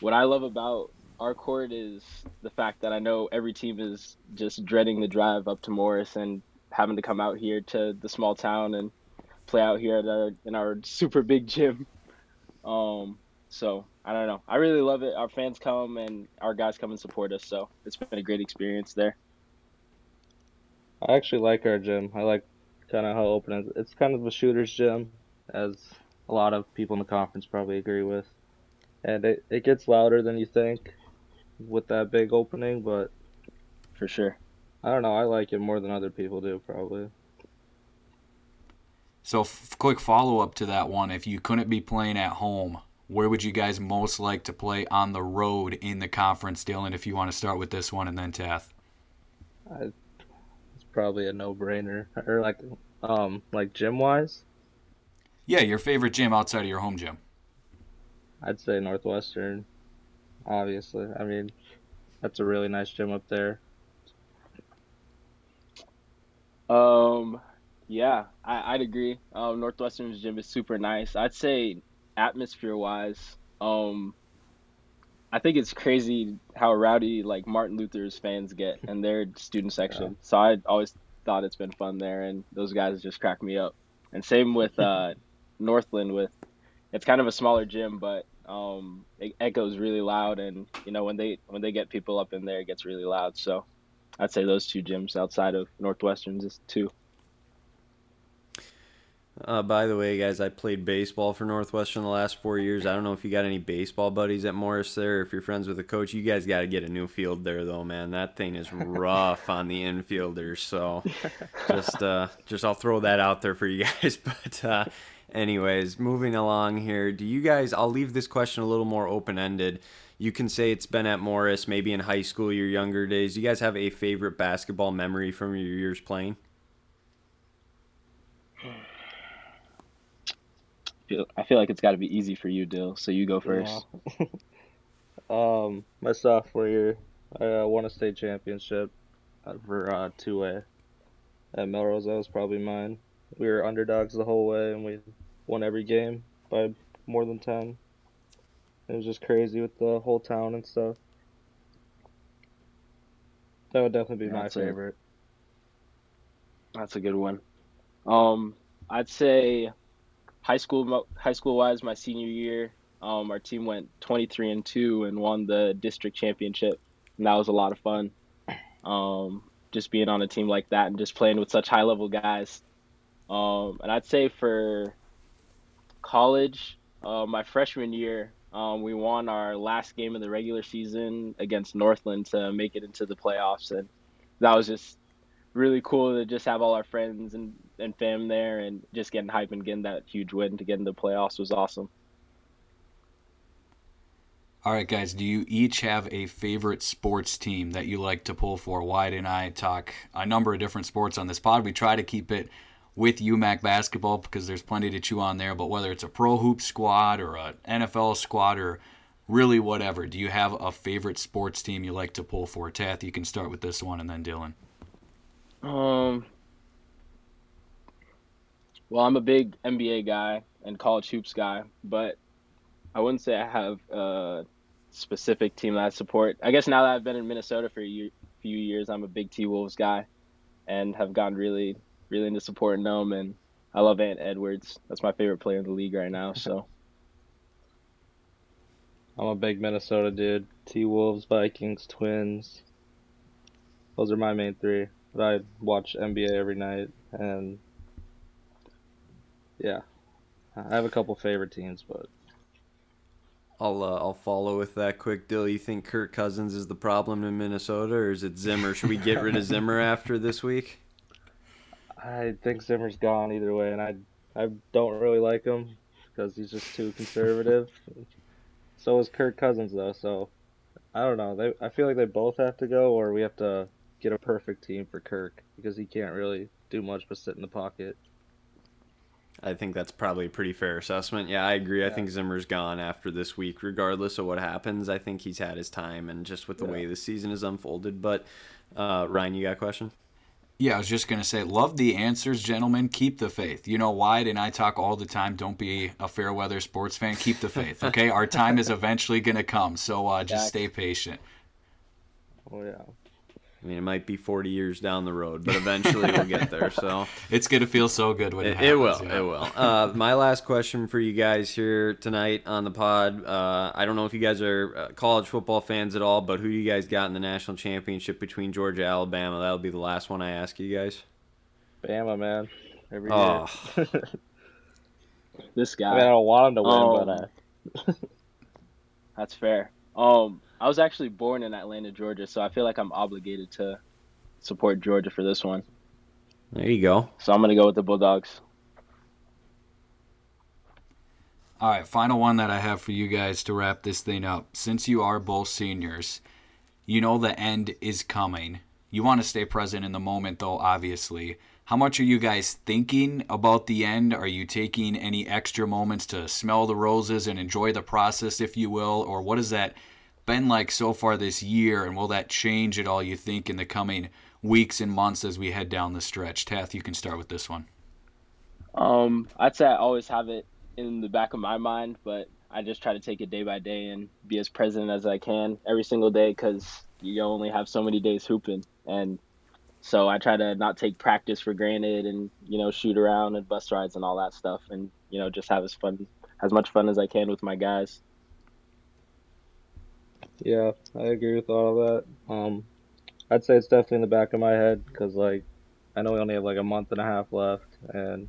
Speaker 5: what I love about our court is the fact that I know every team is just dreading the drive up to Morris and having to come out here to the small town and play out here our, in our super big gym. Um, so I don't know. I really love it. Our fans come and our guys come and support us. So it's been a great experience there.
Speaker 4: I actually like our gym. I like kind of how open it is. It's kind of a shooter's gym, as a lot of people in the conference probably agree with. And it, it gets louder than you think with that big opening, but
Speaker 5: For sure.
Speaker 4: I don't know. I like it more than other people do, probably.
Speaker 2: So, f- quick follow up to that one. If you couldn't be playing at home, where would you guys most like to play on the road in the conference, Dillon? If you want to start with this one and then Tath.
Speaker 4: It's probably a no-brainer. Or like, um, like gym-wise,
Speaker 2: Yeah, your favorite gym outside of your home gym.
Speaker 4: I'd say Northwestern. Obviously, I mean, that's a really nice gym up there.
Speaker 5: Um, yeah, I, I'd agree. Um, Northwestern's gym is super nice. I'd say atmosphere wise, um, I think it's crazy how rowdy like Martin Luther's fans get in their student section. So I always thought it's been fun there, and those guys just crack me up. And same with uh, Northland. With it's kind of a smaller gym, but um, it echoes really loud, and you know when they when they get people up in there, it gets really loud. So I'd say those two gyms outside of Northwestern's is two.
Speaker 3: Uh, by the way, guys, I played baseball for Northwestern the last four years. I don't know if you got any baseball buddies at Morris there. If you're friends with a coach, you guys got to get a new field there, though, man. That thing is rough on the infielders. So, just, uh, just I'll throw that out there for you guys. But, uh, anyways, moving along here. Do you guys? I'll leave this question a little more open ended. You can say it's been at Morris, maybe in high school, your younger days. Do you guys have a favorite basketball memory from your years playing?
Speaker 5: feel I feel like it's got to be easy for you, Dill. So you go first.
Speaker 4: Yeah. um, my sophomore year, I uh, won a state championship for uh, 2A at Melrose. That was probably mine. We were underdogs the whole way, and we won every game by more than 10. It was just crazy with the whole town and stuff. That would definitely be my
Speaker 5: That's it.
Speaker 4: favorite.
Speaker 5: That's a good one. Um, I'd say high school high school wise, my senior year, um, our team went 23 and two and won the district championship, and that was a lot of fun. Um, just being on a team like that and just playing with such high level guys. Um, and I'd say for college, uh, my freshman year, um, we won our last game of the regular season against Northland to make it into the playoffs, and that was just really cool to just have all our friends and, and fam there and just getting hype and getting that huge win to get into the playoffs was awesome.
Speaker 2: All right, guys, do you each have a favorite sports team that you like to pull for? Why didn't I talk a number of different sports on this pod. We try to keep it with UMAC basketball because there's plenty to chew on there. But whether it's a pro hoop squad or an NFL squad or really whatever, do you have a favorite sports team you like to pull for? Tath, you can start with this one and then Dillon.
Speaker 5: Um, well, I'm a big NBA guy and college hoops guy, but I wouldn't say I have a specific team that I support. I guess now that I've been in Minnesota for a year, few years, I'm a big T Wolves guy and have gotten really, really into supporting them. And I love Ant Edwards. That's my favorite player in the league right now. So
Speaker 4: I'm a big Minnesota dude. T Wolves, Vikings, Twins. Those are my main three. But I watch NBA every night, and yeah, I have a couple favorite teams, but
Speaker 3: I'll uh, I'll follow with that quick deal. You think Kirk Cousins is the problem in Minnesota, or is it Zimmer? Should we get rid of Zimmer after this week?
Speaker 4: I think Zimmer's gone either way, and I I don't really like him because he's just too conservative. so is Kirk Cousins though, so I don't know. They I feel like they both have to go, or we have to get a perfect team for Kirk because he can't really do much but sit in the pocket.
Speaker 3: I think that's probably a pretty fair assessment. Yeah, I agree. I think Zimmer's gone after this week, regardless of what happens. I think he's had his time, and just with the way the season is unfolded. But uh, Ryan, you got a question?
Speaker 2: Yeah, I was just gonna say, love the answers, gentlemen. Keep the faith. You know, Wyatt and I talk all the time. Don't be a fair weather sports fan. Keep the faith. Okay, our time is eventually gonna come. So uh, just stay patient.
Speaker 4: Oh yeah.
Speaker 3: I mean, it might be 40 years down the road, but eventually we'll get there. So
Speaker 2: It's gonna feel so good when it,
Speaker 3: it,
Speaker 2: happens.
Speaker 3: it will.
Speaker 2: yeah.
Speaker 3: It will. Uh, my last question for you guys here tonight on the pod. Uh, I don't know if you guys are uh, college football fans at all, but who do you guys got in the national championship between Georgia Alabama? That'll be the last one I ask you guys.
Speaker 4: Bama, man. Every year.
Speaker 3: Oh,
Speaker 5: This
Speaker 4: I mean, I don't want him to win,
Speaker 5: Um,
Speaker 4: but uh,
Speaker 5: That's fair. Um, I was actually born in Atlanta, Georgia, so I feel like I'm obligated to support Georgia for this one.
Speaker 3: there you go.
Speaker 5: So I'm gonna go with the Bulldogs.
Speaker 2: All right, final one that I have for you guys to wrap this thing up. Since you are both seniors, you know the end is coming. You want to stay present in the moment, though, obviously. How much are you guys thinking about the end? Are you taking any extra moments to smell the roses and enjoy the process, if you will? Or what has that been like so far this year? And will that change at all, you think, in the coming weeks and months as we head down the stretch? Tath, you can start with this one.
Speaker 5: Um, I'd say I always have it in the back of my mind, but I just try to take it day by day and be as present as I can every single day because you only have so many days hooping, and so I try to not take practice for granted and you know shoot around and bus rides and all that stuff, and you know just have as fun as much fun as I can with my guys.
Speaker 4: Yeah, I agree with all of that. Um, I'd say it's definitely in the back of my head because like I know we only have like a month and a half left, and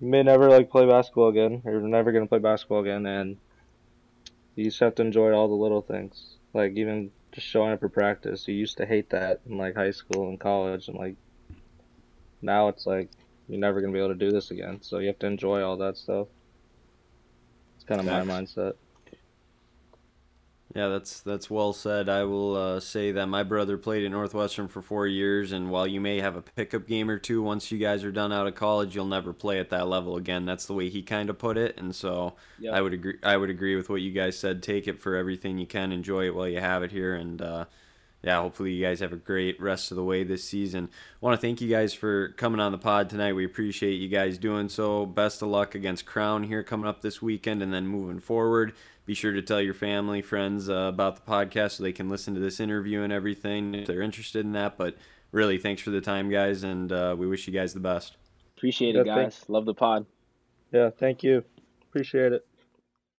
Speaker 4: you may never like play basketball again. Or you're never gonna play basketball again, and you just have to enjoy all the little things. Like even just showing up for practice. You used to hate that in like high school and college, and like now it's like you're never gonna be able to do this again. So you have to enjoy all that stuff. It's kind of my mindset.
Speaker 3: Yeah, that's that's well said. I will uh, say that my brother played at Northwestern for four years, and while you may have a pickup game or two once you guys are done out of college, you'll never play at that level again. That's the way he kind of put it, and so
Speaker 5: Yep.
Speaker 3: I would agree. I would agree with what you guys said. Take it for everything you can. Enjoy it while you have it here, and uh, yeah, hopefully you guys have a great rest of the way this season. I want to thank you guys for coming on the pod tonight. We appreciate you guys doing so. Best of luck against Crown here coming up this weekend, and then moving forward. Be sure to tell your family, friends uh, about the podcast so they can listen to this interview and everything if they're interested in that. But really, thanks for the time, guys, and uh, we wish you guys the best.
Speaker 5: Appreciate it,
Speaker 4: Yeah, thanks.
Speaker 5: guys. Love the pod.
Speaker 4: Yeah, thank you. Appreciate it.